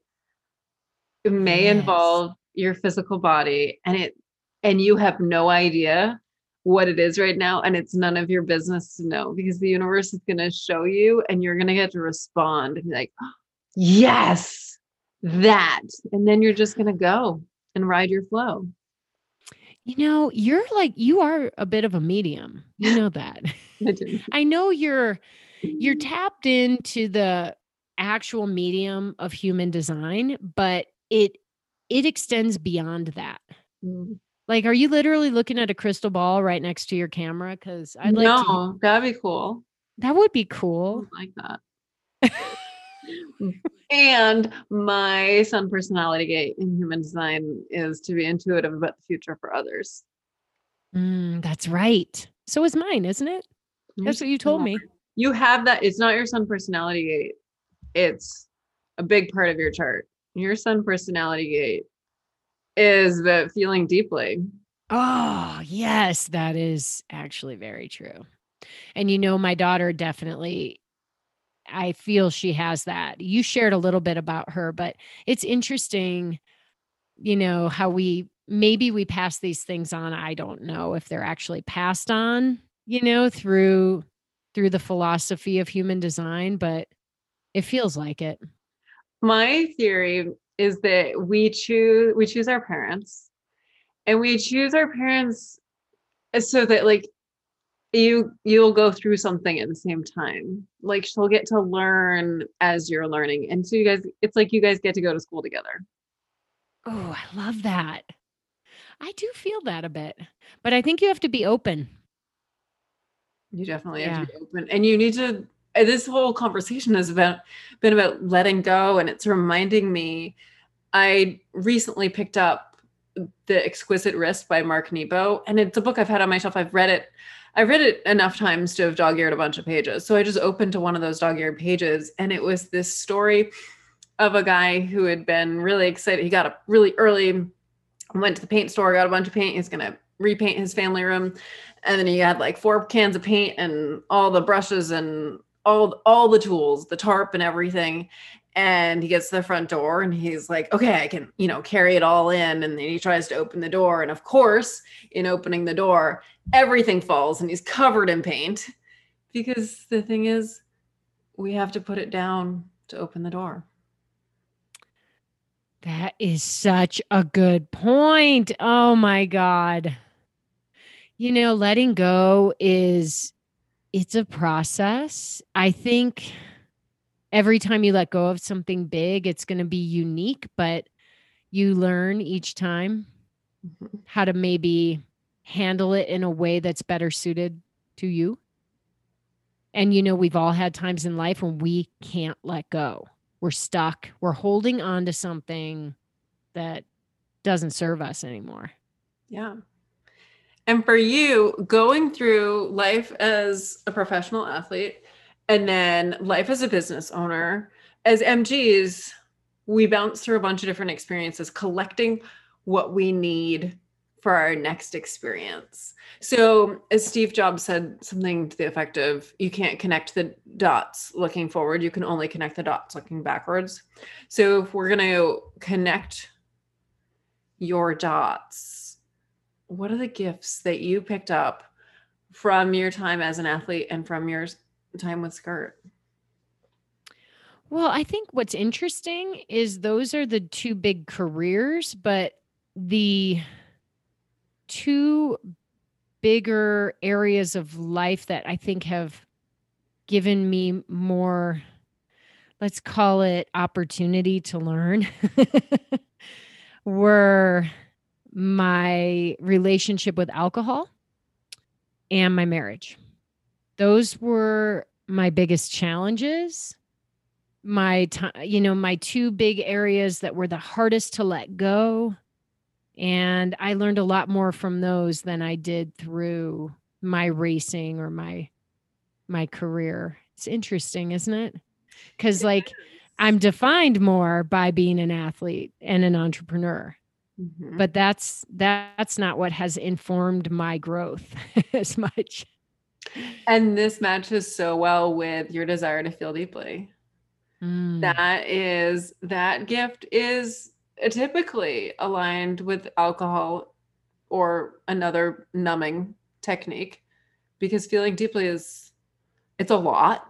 It may yes. involve your physical body and it and you have no idea what it is right now and it's none of your business to know because the universe is going to show you and you're going to get to respond and be like yes that and then you're just going to go and ride your flow you know you're like you are a bit of a medium you know that I, I know you're you're tapped into the actual medium of human design but it it extends beyond that mm. Like, are you literally looking at a crystal ball right next to your camera? Because I'd like no, to. that'd be cool. That would be cool. like that. and my sun personality gate in human design is to be intuitive about the future for others. Mm, that's right. So is mine, isn't it? That's what you told me. You have that. It's not your sun personality gate. It's a big part of your chart. Your sun personality gate is that feeling deeply. Oh, yes, that is actually very true. And you know, my daughter definitely, I feel she has that. You shared a little bit about her, but it's interesting, you know, how we maybe we pass these things on. I don't know if they're actually passed on, you know, through through the philosophy of human design, but it feels like it. My theory is that we choose we choose our parents and we choose our parents eh, so that like you you'll go through something at the same time like she'll get to learn as you're learning and so you guys it's like you guys get to go to school together oh i love that i do feel that a bit but i think you have to be open you definitely yeah. have to be open and you need to this whole conversation has about been about letting go and it's reminding me I recently picked up The Exquisite Risk by Mark Nepo, and it's a book I've had on my shelf. I've read it. I've read it enough times to have dog eared a bunch of pages. So I just opened to one of those dog eared pages, and it was this story of a guy who had been really excited. He got up really early, went to the paint store, got a bunch of paint. He's going to repaint his family room. And then he had like four cans of paint and all the brushes and all all the tools, the tarp and everything and he gets to the front door and he's like okay i can you know carry it all in and then he tries to open the door and of course in opening the door everything falls and he's covered in paint. Because the thing is we have to put it down to open the door. That is such a good point. Oh my god. You know letting go is it's a process. I think every time you let go of something big, it's going to be unique, but you learn each time mm-hmm. how to maybe handle it in a way that's better suited to you. And, you know, we've all had times in life when we can't let go. We're stuck. We're holding on to something that doesn't serve us anymore. Yeah. And for you, going through life as a professional athlete and then life as a business owner, as MGs, we bounce through a bunch of different experiences, collecting what we need for our next experience. So, as Steve Jobs said something to the effect of, you can't connect the dots looking forward, you can only connect the dots looking backwards. So, if we're going to connect your dots, what are the gifts that you picked up from your time as an athlete and from your time with Skirt? Well, I think what's interesting is those are the two big careers, but the two bigger areas of life that I think have given me more, let's call it opportunity to learn, were my relationship with alcohol and my marriage. Those were my biggest challenges. My time, you know, my two big areas that were the hardest to let go and I learned a lot more from those than I did through my racing or my my career. It's interesting, isn't it? Cuz like I'm defined more by being an athlete and an entrepreneur. Mm-hmm. But that's that's not what has informed my growth as much. And this matches so well with your desire to feel deeply. Mm. That is that gift is typically aligned with alcohol or another numbing technique because feeling deeply is it's a lot.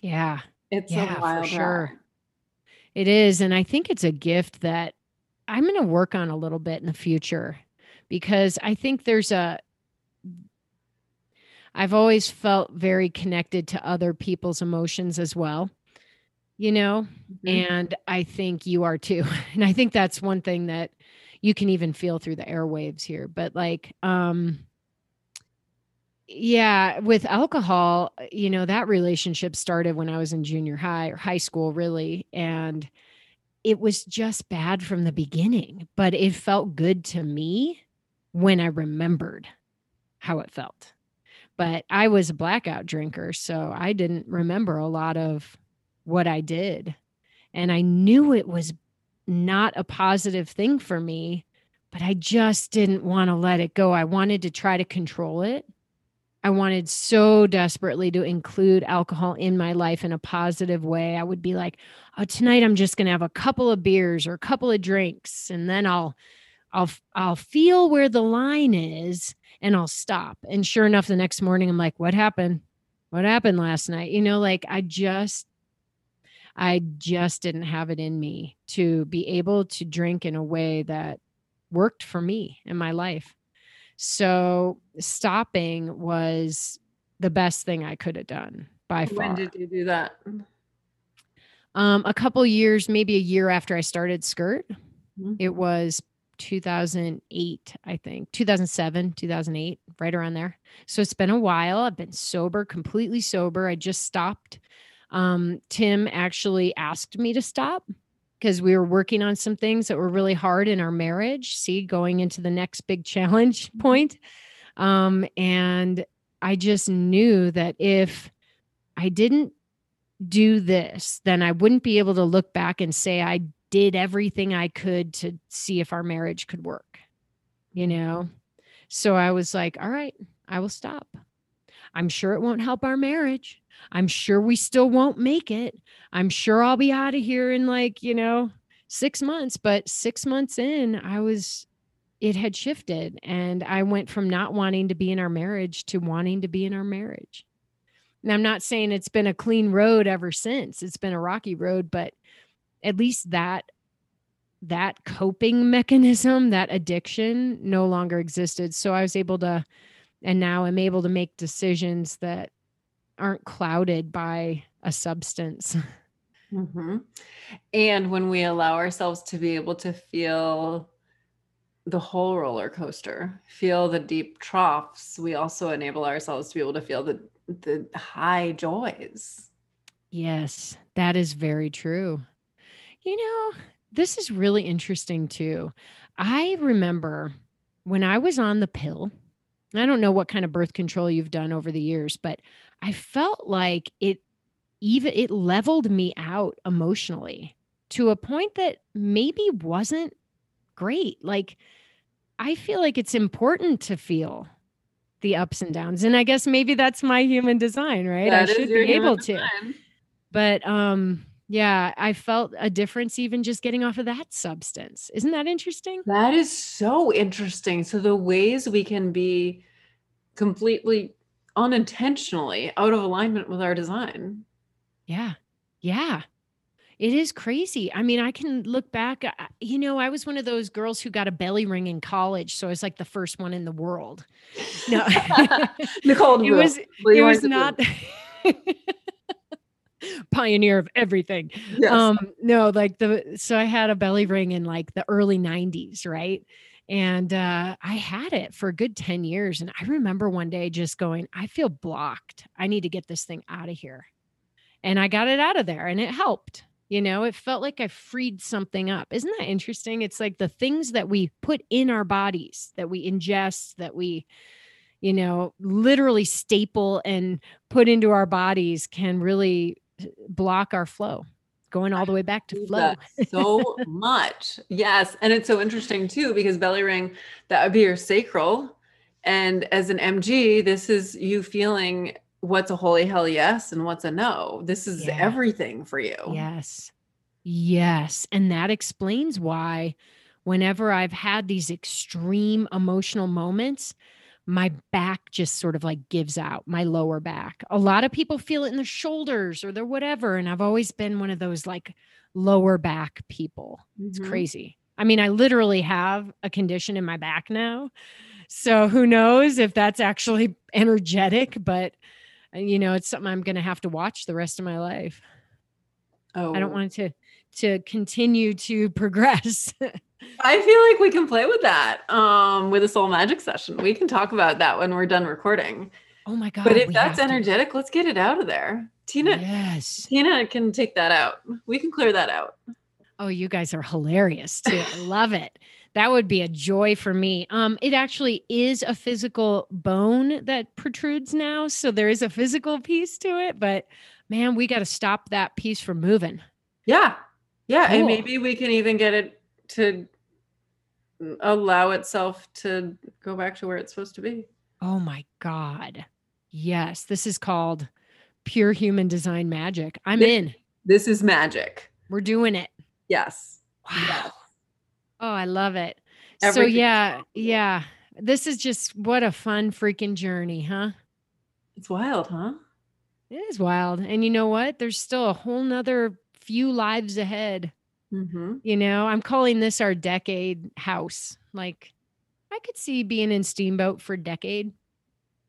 Yeah. It's yeah, for sure. Ride. It is and I think it's a gift that I'm going to work on a little bit in the future because I think there's a I've always felt very connected to other people's emotions as well you know mm-hmm. and i think you are too and i think that's one thing that you can even feel through the airwaves here but like um yeah with alcohol you know that relationship started when i was in junior high or high school really and it was just bad from the beginning but it felt good to me when i remembered how it felt but i was a blackout drinker so i didn't remember a lot of what I did. And I knew it was not a positive thing for me, but I just didn't want to let it go. I wanted to try to control it. I wanted so desperately to include alcohol in my life in a positive way. I would be like, "Oh, tonight I'm just going to have a couple of beers or a couple of drinks and then I'll I'll I'll feel where the line is and I'll stop." And sure enough the next morning I'm like, "What happened? What happened last night?" You know, like I just I just didn't have it in me to be able to drink in a way that worked for me in my life. So stopping was the best thing I could have done by far. When did you do that? Um, a couple years, maybe a year after I started Skirt. Mm-hmm. It was 2008, I think, 2007, 2008, right around there. So it's been a while. I've been sober, completely sober. I just stopped um, Tim actually asked me to stop because we were working on some things that were really hard in our marriage. See, going into the next big challenge mm-hmm. point. Um, and I just knew that if I didn't do this, then I wouldn't be able to look back and say I did everything I could to see if our marriage could work, you know? So I was like, all right, I will stop. I'm sure it won't help our marriage. I'm sure we still won't make it. I'm sure I'll be out of here in like, you know, six months. But six months in, I was, it had shifted. And I went from not wanting to be in our marriage to wanting to be in our marriage. And I'm not saying it's been a clean road ever since, it's been a rocky road, but at least that that coping mechanism that addiction no longer existed so i was able to and now i'm able to make decisions that aren't clouded by a substance. Mm-hmm. And when we allow ourselves to be able to feel the whole roller coaster, feel the deep troughs, we also enable ourselves to be able to feel the the high joys. Yes, that is very true. You know, this is really interesting too. I remember when I was on the pill, I don't know what kind of birth control you've done over the years, but I felt like it even it leveled me out emotionally to a point that maybe wasn't great. Like I feel like it's important to feel the ups and downs. And I guess maybe that's my human design, right? That I should be able design. to. But um yeah, I felt a difference even just getting off of that substance. Isn't that interesting? That is so interesting. So the ways we can be completely unintentionally out of alignment with our design. Yeah. Yeah. It is crazy. I mean, I can look back. Uh, you know, I was one of those girls who got a belly ring in college, so I was like the first one in the world. No, Nicole, it was. It was not. pioneer of everything. Yes. Um, no, like the so I had a belly ring in like the early 90s, right? And uh, I had it for a good 10 years. And I remember one day just going, I feel blocked. I need to get this thing out of here. And I got it out of there and it helped. You know, it felt like I freed something up. Isn't that interesting? It's like the things that we put in our bodies, that we ingest, that we, you know, literally staple and put into our bodies can really block our flow going all the way back to flow so much yes and it's so interesting too because belly ring that would be your sacral and as an mg this is you feeling what's a holy hell yes and what's a no. This is yeah. everything for you. Yes. Yes. And that explains why, whenever I've had these extreme emotional moments, my back just sort of like gives out, my lower back. A lot of people feel it in their shoulders or their whatever. And I've always been one of those like lower back people. Mm-hmm. It's crazy. I mean, I literally have a condition in my back now. So who knows if that's actually energetic, but you know, it's something I'm going to have to watch the rest of my life. Oh, I don't oh. want to to continue to progress. I feel like we can play with that um, with a soul magic session. We can talk about that when we're done recording. Oh my god! But if that's energetic, to. let's get it out of there. Tina, yes, Tina can take that out. We can clear that out. Oh, you guys are hilarious too. I love it. That would be a joy for me. Um, it actually is a physical bone that protrudes now, so there is a physical piece to it. But man, we got to stop that piece from moving. Yeah, yeah, cool. and maybe we can even get it to allow itself to go back to where it's supposed to be. Oh my god, yes, this is called pure human design magic. I'm this, in. This is magic. We're doing it. Yes. Wow. Yes. Oh, I love it. Everything so yeah, yeah. This is just what a fun freaking journey, huh? It's wild, huh? It is wild. And you know what? There's still a whole nother few lives ahead. Mm-hmm. You know, I'm calling this our decade house. Like, I could see being in Steamboat for a decade.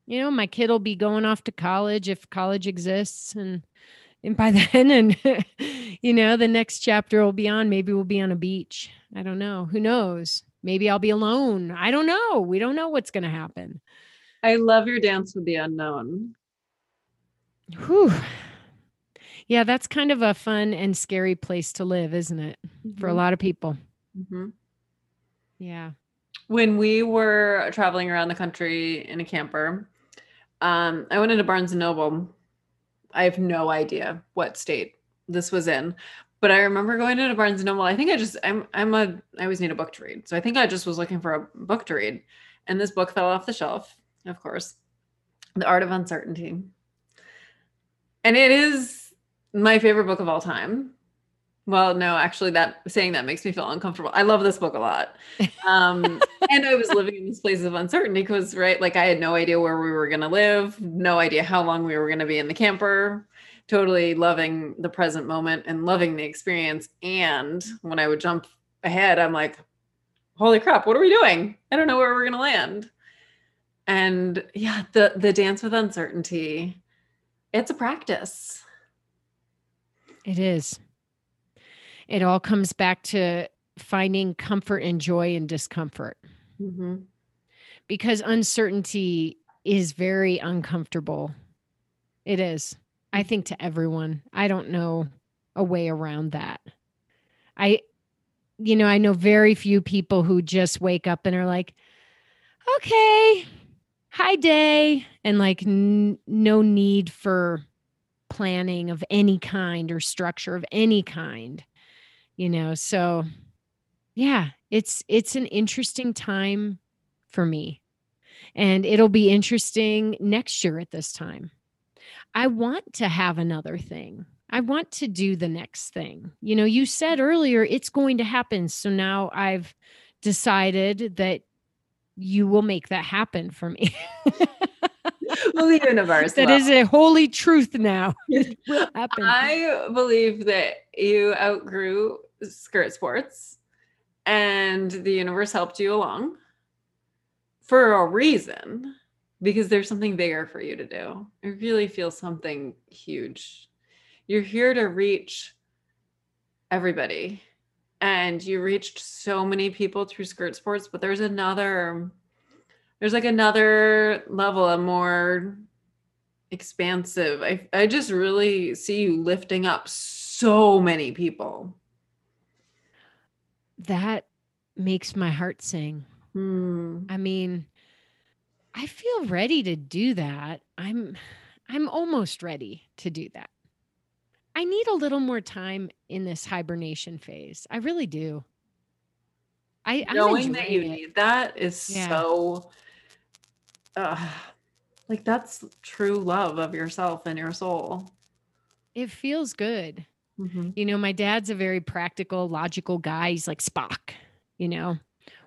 You know, my kid will be going off to college if college exists. And and by then and you know the next chapter will be on maybe we'll be on a beach i don't know who knows maybe i'll be alone i don't know we don't know what's going to happen i love your dance with the unknown Whew. Yeah that's kind of a fun and scary place to live isn't it mm-hmm. for a mm-hmm. lot of people mm-hmm. yeah when we were traveling around the country in a camper um, i went into barnes and noble I have no idea what state this was in. But I remember going into Barnes and Noble. I think I just I'm I'm a I always need a book to read. So I think I just was looking for a book to read. And this book fell off the shelf, of course. The Art of Uncertainty. And it is my favorite book of all time. Well, no, actually, that saying that makes me feel uncomfortable. I love this book a lot. Um, and I was living in this place of uncertainty because, right, like I had no idea where we were going to live, no idea how long we were going to be in the camper, totally loving the present moment and loving the experience. And when I would jump ahead, I'm like, holy crap, what are we doing? I don't know where we're going to land. And yeah, the the dance with uncertainty, it's a practice. It is it all comes back to finding comfort and joy in discomfort. Mm-hmm. Because uncertainty is very uncomfortable. It is. I think to everyone. I don't know a way around that. I you know, I know very few people who just wake up and are like, "Okay, hi day," and like n- no need for planning of any kind or structure of any kind. You know, so yeah, it's it's an interesting time for me. And it'll be interesting next year at this time. I want to have another thing. I want to do the next thing. You know, you said earlier it's going to happen. So now I've decided that you will make that happen for me. well, the universe. That will. is a holy truth now. It will happen. I believe that you outgrew skirt sports and the universe helped you along for a reason because there's something bigger for you to do. I really feel something huge. You're here to reach everybody. And you reached so many people through skirt sports, but there's another there's like another level, a more expansive. I I just really see you lifting up so many people. That makes my heart sing. Hmm. I mean, I feel ready to do that. I'm I'm almost ready to do that. I need a little more time in this hibernation phase. I really do. I Knowing that you it. need that is Yeah. so uh, like that's true love of yourself and your soul. It feels good. Mhm. You know, my dad's a very practical, logical guy. He's like Spock, you know.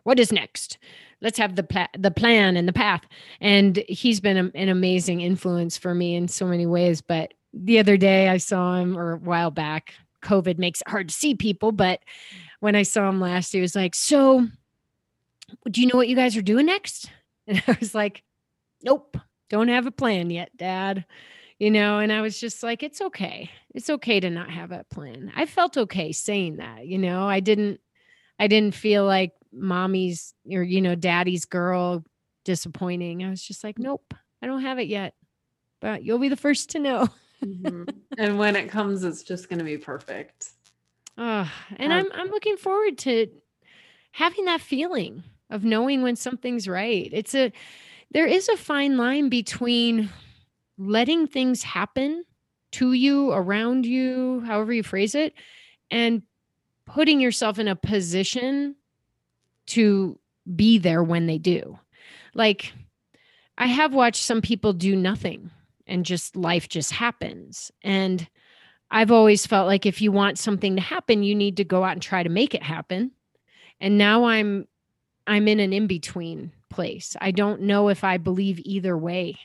What is next? Let's have the pla- the plan and the path. And he's been a- an amazing influence for me in so many ways, but the other day I saw him or a while back. COVID makes it hard to see people, but when I saw him last, he was like, "So, do you know what you guys are doing next?" And I was like, "Nope, don't have a plan yet, dad." You know, and I was just like, "It's okay. It's okay to not have a plan." I felt okay saying that, you know. I didn't I didn't feel like mommy's or you know, daddy's girl disappointing. I was just like, "Nope, I don't have it yet." But you'll be the first to know. Mhm. and when it comes, it's just going to be perfect. Oh, and I'm I'm looking forward to having that feeling of knowing when something's right. It's a there is a fine line between letting things happen to you, around you, however you phrase it, and putting yourself in a position to be there when they do. Like I have watched some people do nothing and just life just happens. And I've always felt like if you want something to happen, you need to go out and try to make it happen. And now I'm I'm in an in-between place. I don't know if I believe either way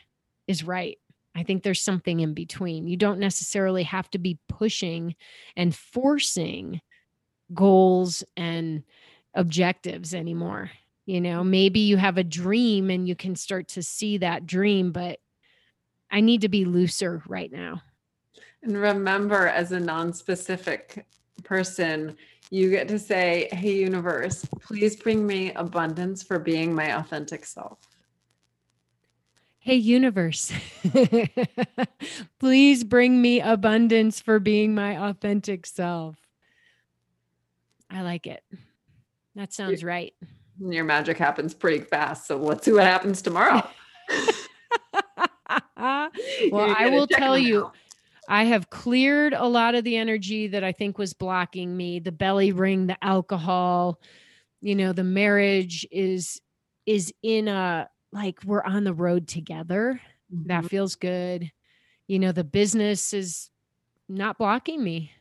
is right. I think there's something in between. You don't necessarily have to be pushing and forcing goals and objectives anymore. You know, maybe you have a dream and you can start to see that dream, but I need to be looser right now. And remember, as a non specific person, you get to say, Hey, universe, please bring me abundance for being my authentic self. Hey, universe, please bring me abundance for being my authentic self. I like it. That sounds right. And your magic happens pretty fast. So let's see what happens tomorrow. well, I will tell you, out. I have cleared a lot of the energy that I think was blocking me, the belly ring, the alcohol, you know, the marriage is is in a like we're on the road together. That Mhm. feels good. You know, the business is not blocking me.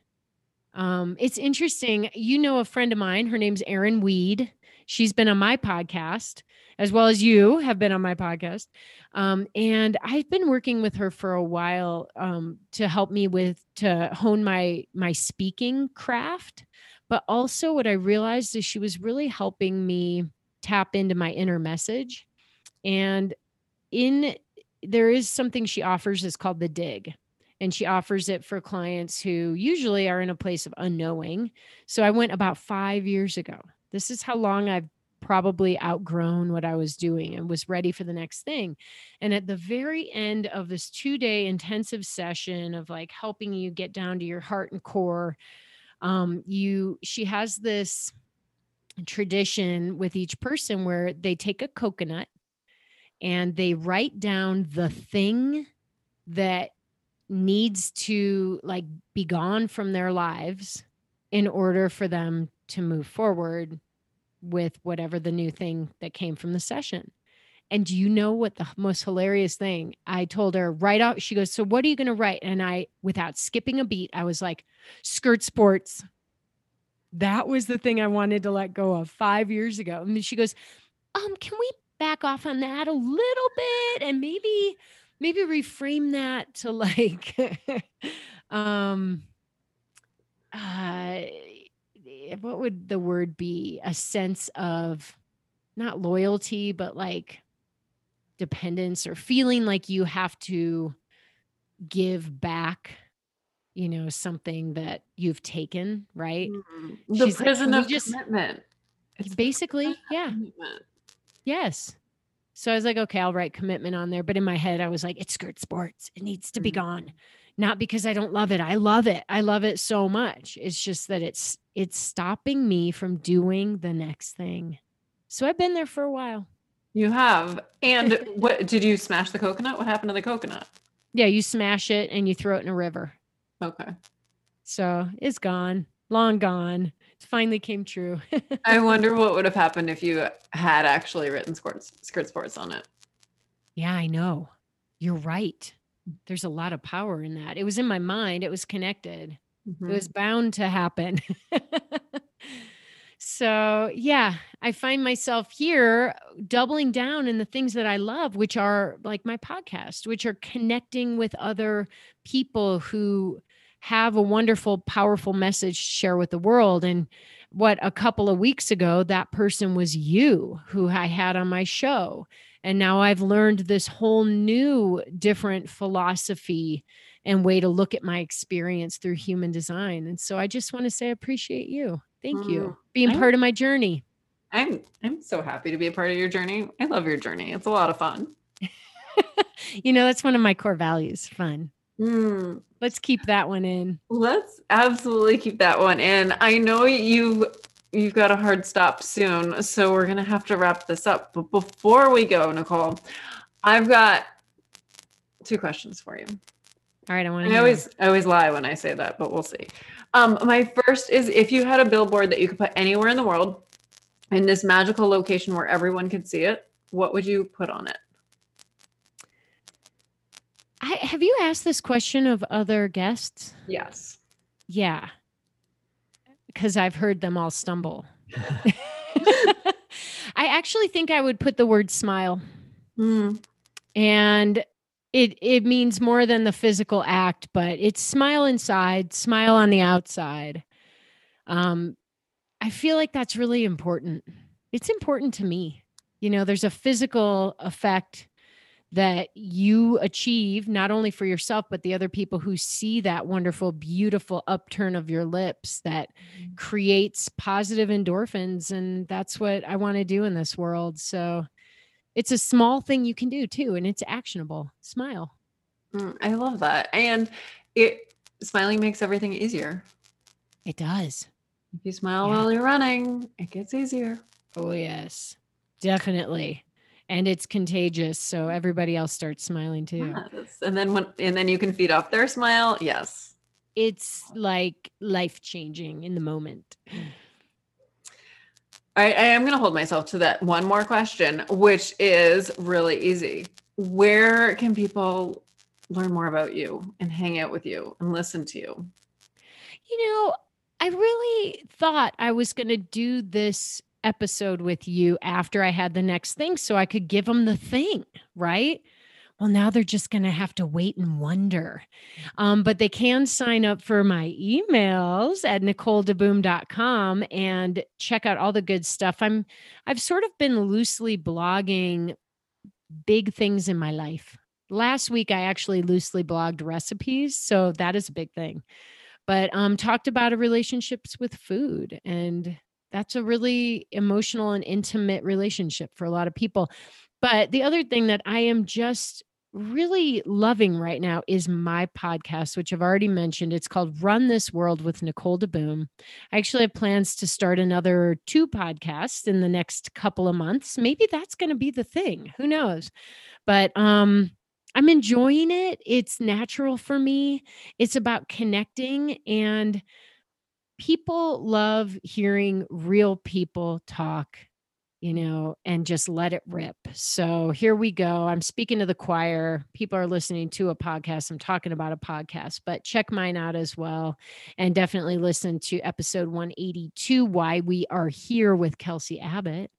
Um, it's interesting. You know, a friend of mine, her name's Erin Weed. She's been on my podcast, as well as you have been on my podcast. Um, and I've been working with her for a while um, to help me with to hone my my speaking craft. But also, what I realized is she was really helping me tap into my inner message. And in there is something she offers is called the dig and she offers it for clients who usually are in a place of unknowing so i went about five years ago this is how long i've probably outgrown what I was doing and was ready for the next thing. And at the very end of this two day intensive session of like helping you get down to your heart and core, um, you she has this tradition with each person where they take a coconut and they write down the thing that needs to like be gone from their lives in order for them to move forward with whatever the new thing that came from the session. And do you know what the most hilarious thing? I told her right out. She goes, So what are you going to write? And I, without skipping a beat, I was like, Skirt sports. That was the thing I wanted to let go of five years ago. And she goes, Um, can we back off on that a little bit and maybe, maybe reframe that to like, um, uh, what would the word be? A sense of not loyalty, but like dependence or feeling like you have to give back you know something that you've taken right? Mm, the She's prison like, of just, commitment. It's basically yeah. commitment. yes. So i was like okay i'll write commitment on there but in my head i was like it's skirt sports. It needs to be mm-hmm. gone not because i don't love it i love it i love it so much it's just that it's it's stopping me from doing the next thing so i've been there for a while you have. And what did you smash the coconut? What happened to the coconut? Yeah, you smash it and you throw it in a river. Okay. So it's gone, long gone. It finally came true. I wonder what would have happened if you had actually written skirts, skirt sports on it. Yeah, I know. You're right. There's a lot of power in that. It was in my mind, it was connected. Mm-hmm. It was bound to happen. So, yeah, I find myself here doubling down in the things that I love, which are like my podcast, which are connecting with other people who have a wonderful, powerful message to share with the world. And what a couple of weeks ago, that person was you who I had on my show. And now I've learned this whole new, different philosophy and way to look at my experience through human design. And so I just want to say, I appreciate you. Thank you. Mm, Being I'm, part of my journey. I'm I'm so happy to be a part of your journey. I love your journey. It's a lot of fun. you know, that's one of my core values, fun. Mm. Let's keep that one in. Let's absolutely keep that one in. I know you you've got a hard stop soon, so we're gonna have to wrap this up. But before we go, Nicole, I've got two questions for you. All right, I want to. I always I always lie when I say that, but we'll see. Um, my first is if you had a billboard that you could put anywhere in the world in this magical location where everyone could see it, what would you put on it? I, have you asked this question of other guests? Yes. Yeah. Because I've heard them all stumble. I actually think I would put the word smile. Mm. And it it means more than the physical act, but it's smile inside, smile on the outside. Um, I feel like that's really important. It's important to me. You know, there's a physical effect that you achieve not only for yourself but the other people who see that wonderful beautiful upturn of your lips that mm-hmm. creates positive endorphins and that's what I want to do in this world. So it's a small thing you can do too and it's actionable. Smile. Mm, i love that and it smiling makes everything easier. It does. If you smile yeah. while you're running it gets easier. Oh yes. Definitely and it's contagious so everybody else starts smiling too ah, yes. and then when and then you can feed off their smile yes it's like life changing in the moment I, I am going to hold myself to that one more question, which is really easy. Where can people learn more about you and hang out with you and listen to you? You know, I really thought I was going to do this episode with you after I had the next thing so I could give them the thing, right? well, now they're just going to have to wait and wonder. Um, but they can sign up for my emails at nicoledeboom.com and check out all the good stuff. I'm I've sort of been loosely blogging big things in my life. Last week I actually loosely blogged recipes, so that is a big thing. But um talked about relationships with food and that's a really emotional and intimate relationship for a lot of people. But the other thing that I am just really loving right now is my podcast, which I've already mentioned. It's called Run This World with Nicole DeBoom. I actually have plans to start another two podcasts in the next couple of months. Maybe that's going to be the thing. Who knows? But um, I'm enjoying it. It's natural for me. It's about connecting and people love hearing real people talk you know, and just let it rip. So here we go. I'm speaking to the choir. People are listening to a podcast. I'm talking about a podcast, but check mine out as well. And definitely listen to episode 182 Why We Are Here with Kelsey Abbott.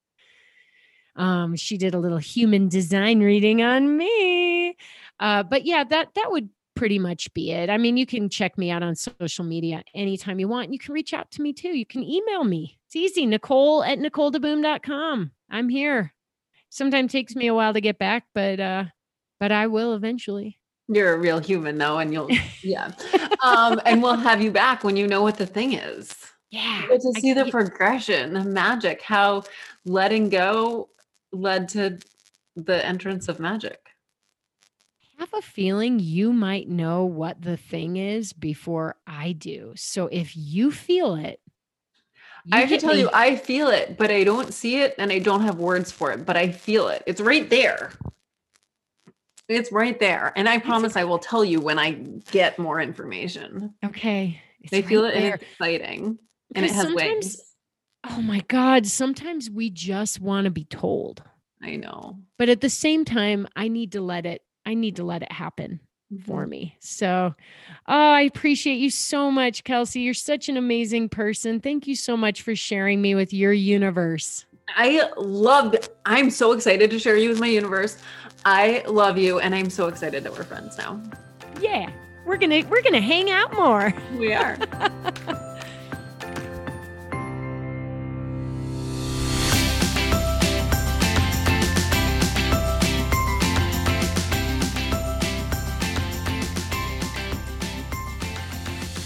Um, she did a little human design reading on me. Uh, but yeah, that that would pretty much be it. I mean, you can check me out on social media anytime you want. You can reach out to me too. You can email me. It's easy. Nicole at NicoleDeBoom.com. I'm here. Sometimes takes me a while to get back, but uh, but I will eventually. You're a real human though, and you'll yeah. um, and we'll have you back when you know what the thing is. Yeah. But to see the progression, the magic, how letting go led to the entrance of magic have a feeling you might know what the thing is before I do. So if you feel it, you I have to tell me. you, I feel it, but I don't see it and I don't have words for it, but I feel it. It's right there. It's right there. And I promise I will tell you when I get more information. Okay. It's they right feel it there. and it's exciting. And it has wings. Oh my God. Sometimes we just want to be told. I know. But at the same time, I need to let it I need to let it happen for mm-hmm. me. So, oh, I appreciate you so much, Kelsey. You're such an amazing person. Thank you so much for sharing me with your universe. I love I'm so excited to share you with my universe. I love you and I'm so excited that we're friends now. Yeah. We're going to we're going to hang out more. We are.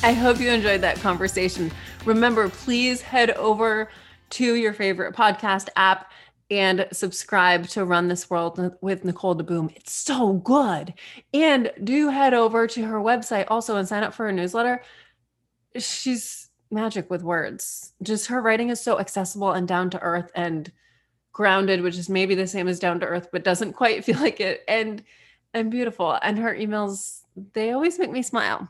I hope you enjoyed that conversation. Remember, please head over to your favorite podcast app and subscribe to Run This World with Nicole DeBoom. It's so good. And do head over to her website also and sign up for her newsletter. She's magic with words. Just her writing is so accessible and down to earth and grounded, which is maybe the same as down to earth, but doesn't quite feel like it. And and beautiful. And her emails, they always make me smile.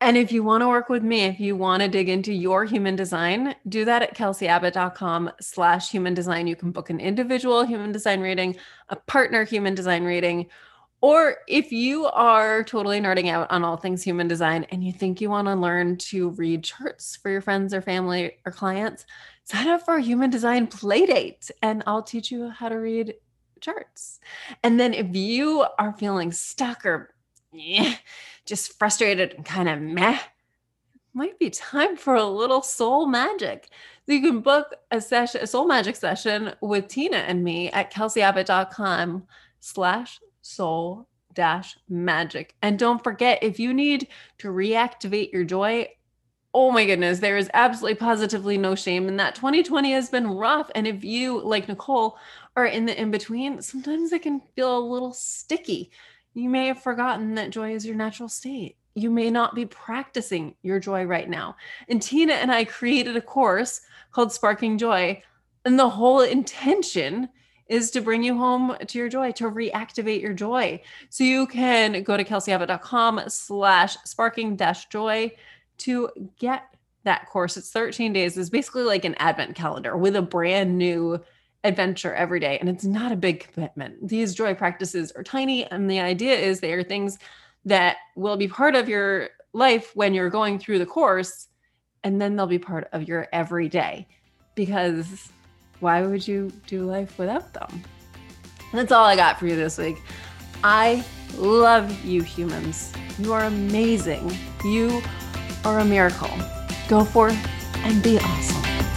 And if you want to work with me, if you want to dig into your human design, do that at kelseyabbott.com slash human design. You can book an individual human design reading, a partner human design reading, or if you are totally nerding out on all things human design and you think you want to learn to read charts for your friends or family or clients, sign up for a human design playdate and I'll teach you how to read charts. And then if you are feeling stuck or just frustrated and kind of meh, might be time for a little soul magic. So you can book a session, a soul magic session with Tina and me at kelseyabbott.com slash soul dash magic. And don't forget, if you need to reactivate your joy, oh my goodness, there is absolutely positively no shame in that. 2020 has been rough. And if you, like Nicole, are in the in between, sometimes it can feel a little sticky. You may have forgotten that joy is your natural state. You may not be practicing your joy right now. And Tina and I created a course called Sparking Joy. And the whole intention is to bring you home to your joy, to reactivate your joy. So you can go to kelseyabbott.com slash sparking dash joy to get that course. It's 13 days. It's basically like an advent calendar with a brand new adventure every day. And it's not a big commitment. These joy practices are tiny. And the idea is they are things that will be part of your life when you're going through the course. And then they'll be part of your everyday. Because why would you do life without them? that's all I got for you this week. I love you, humans. You are amazing. You are a miracle. Go forth and be awesome.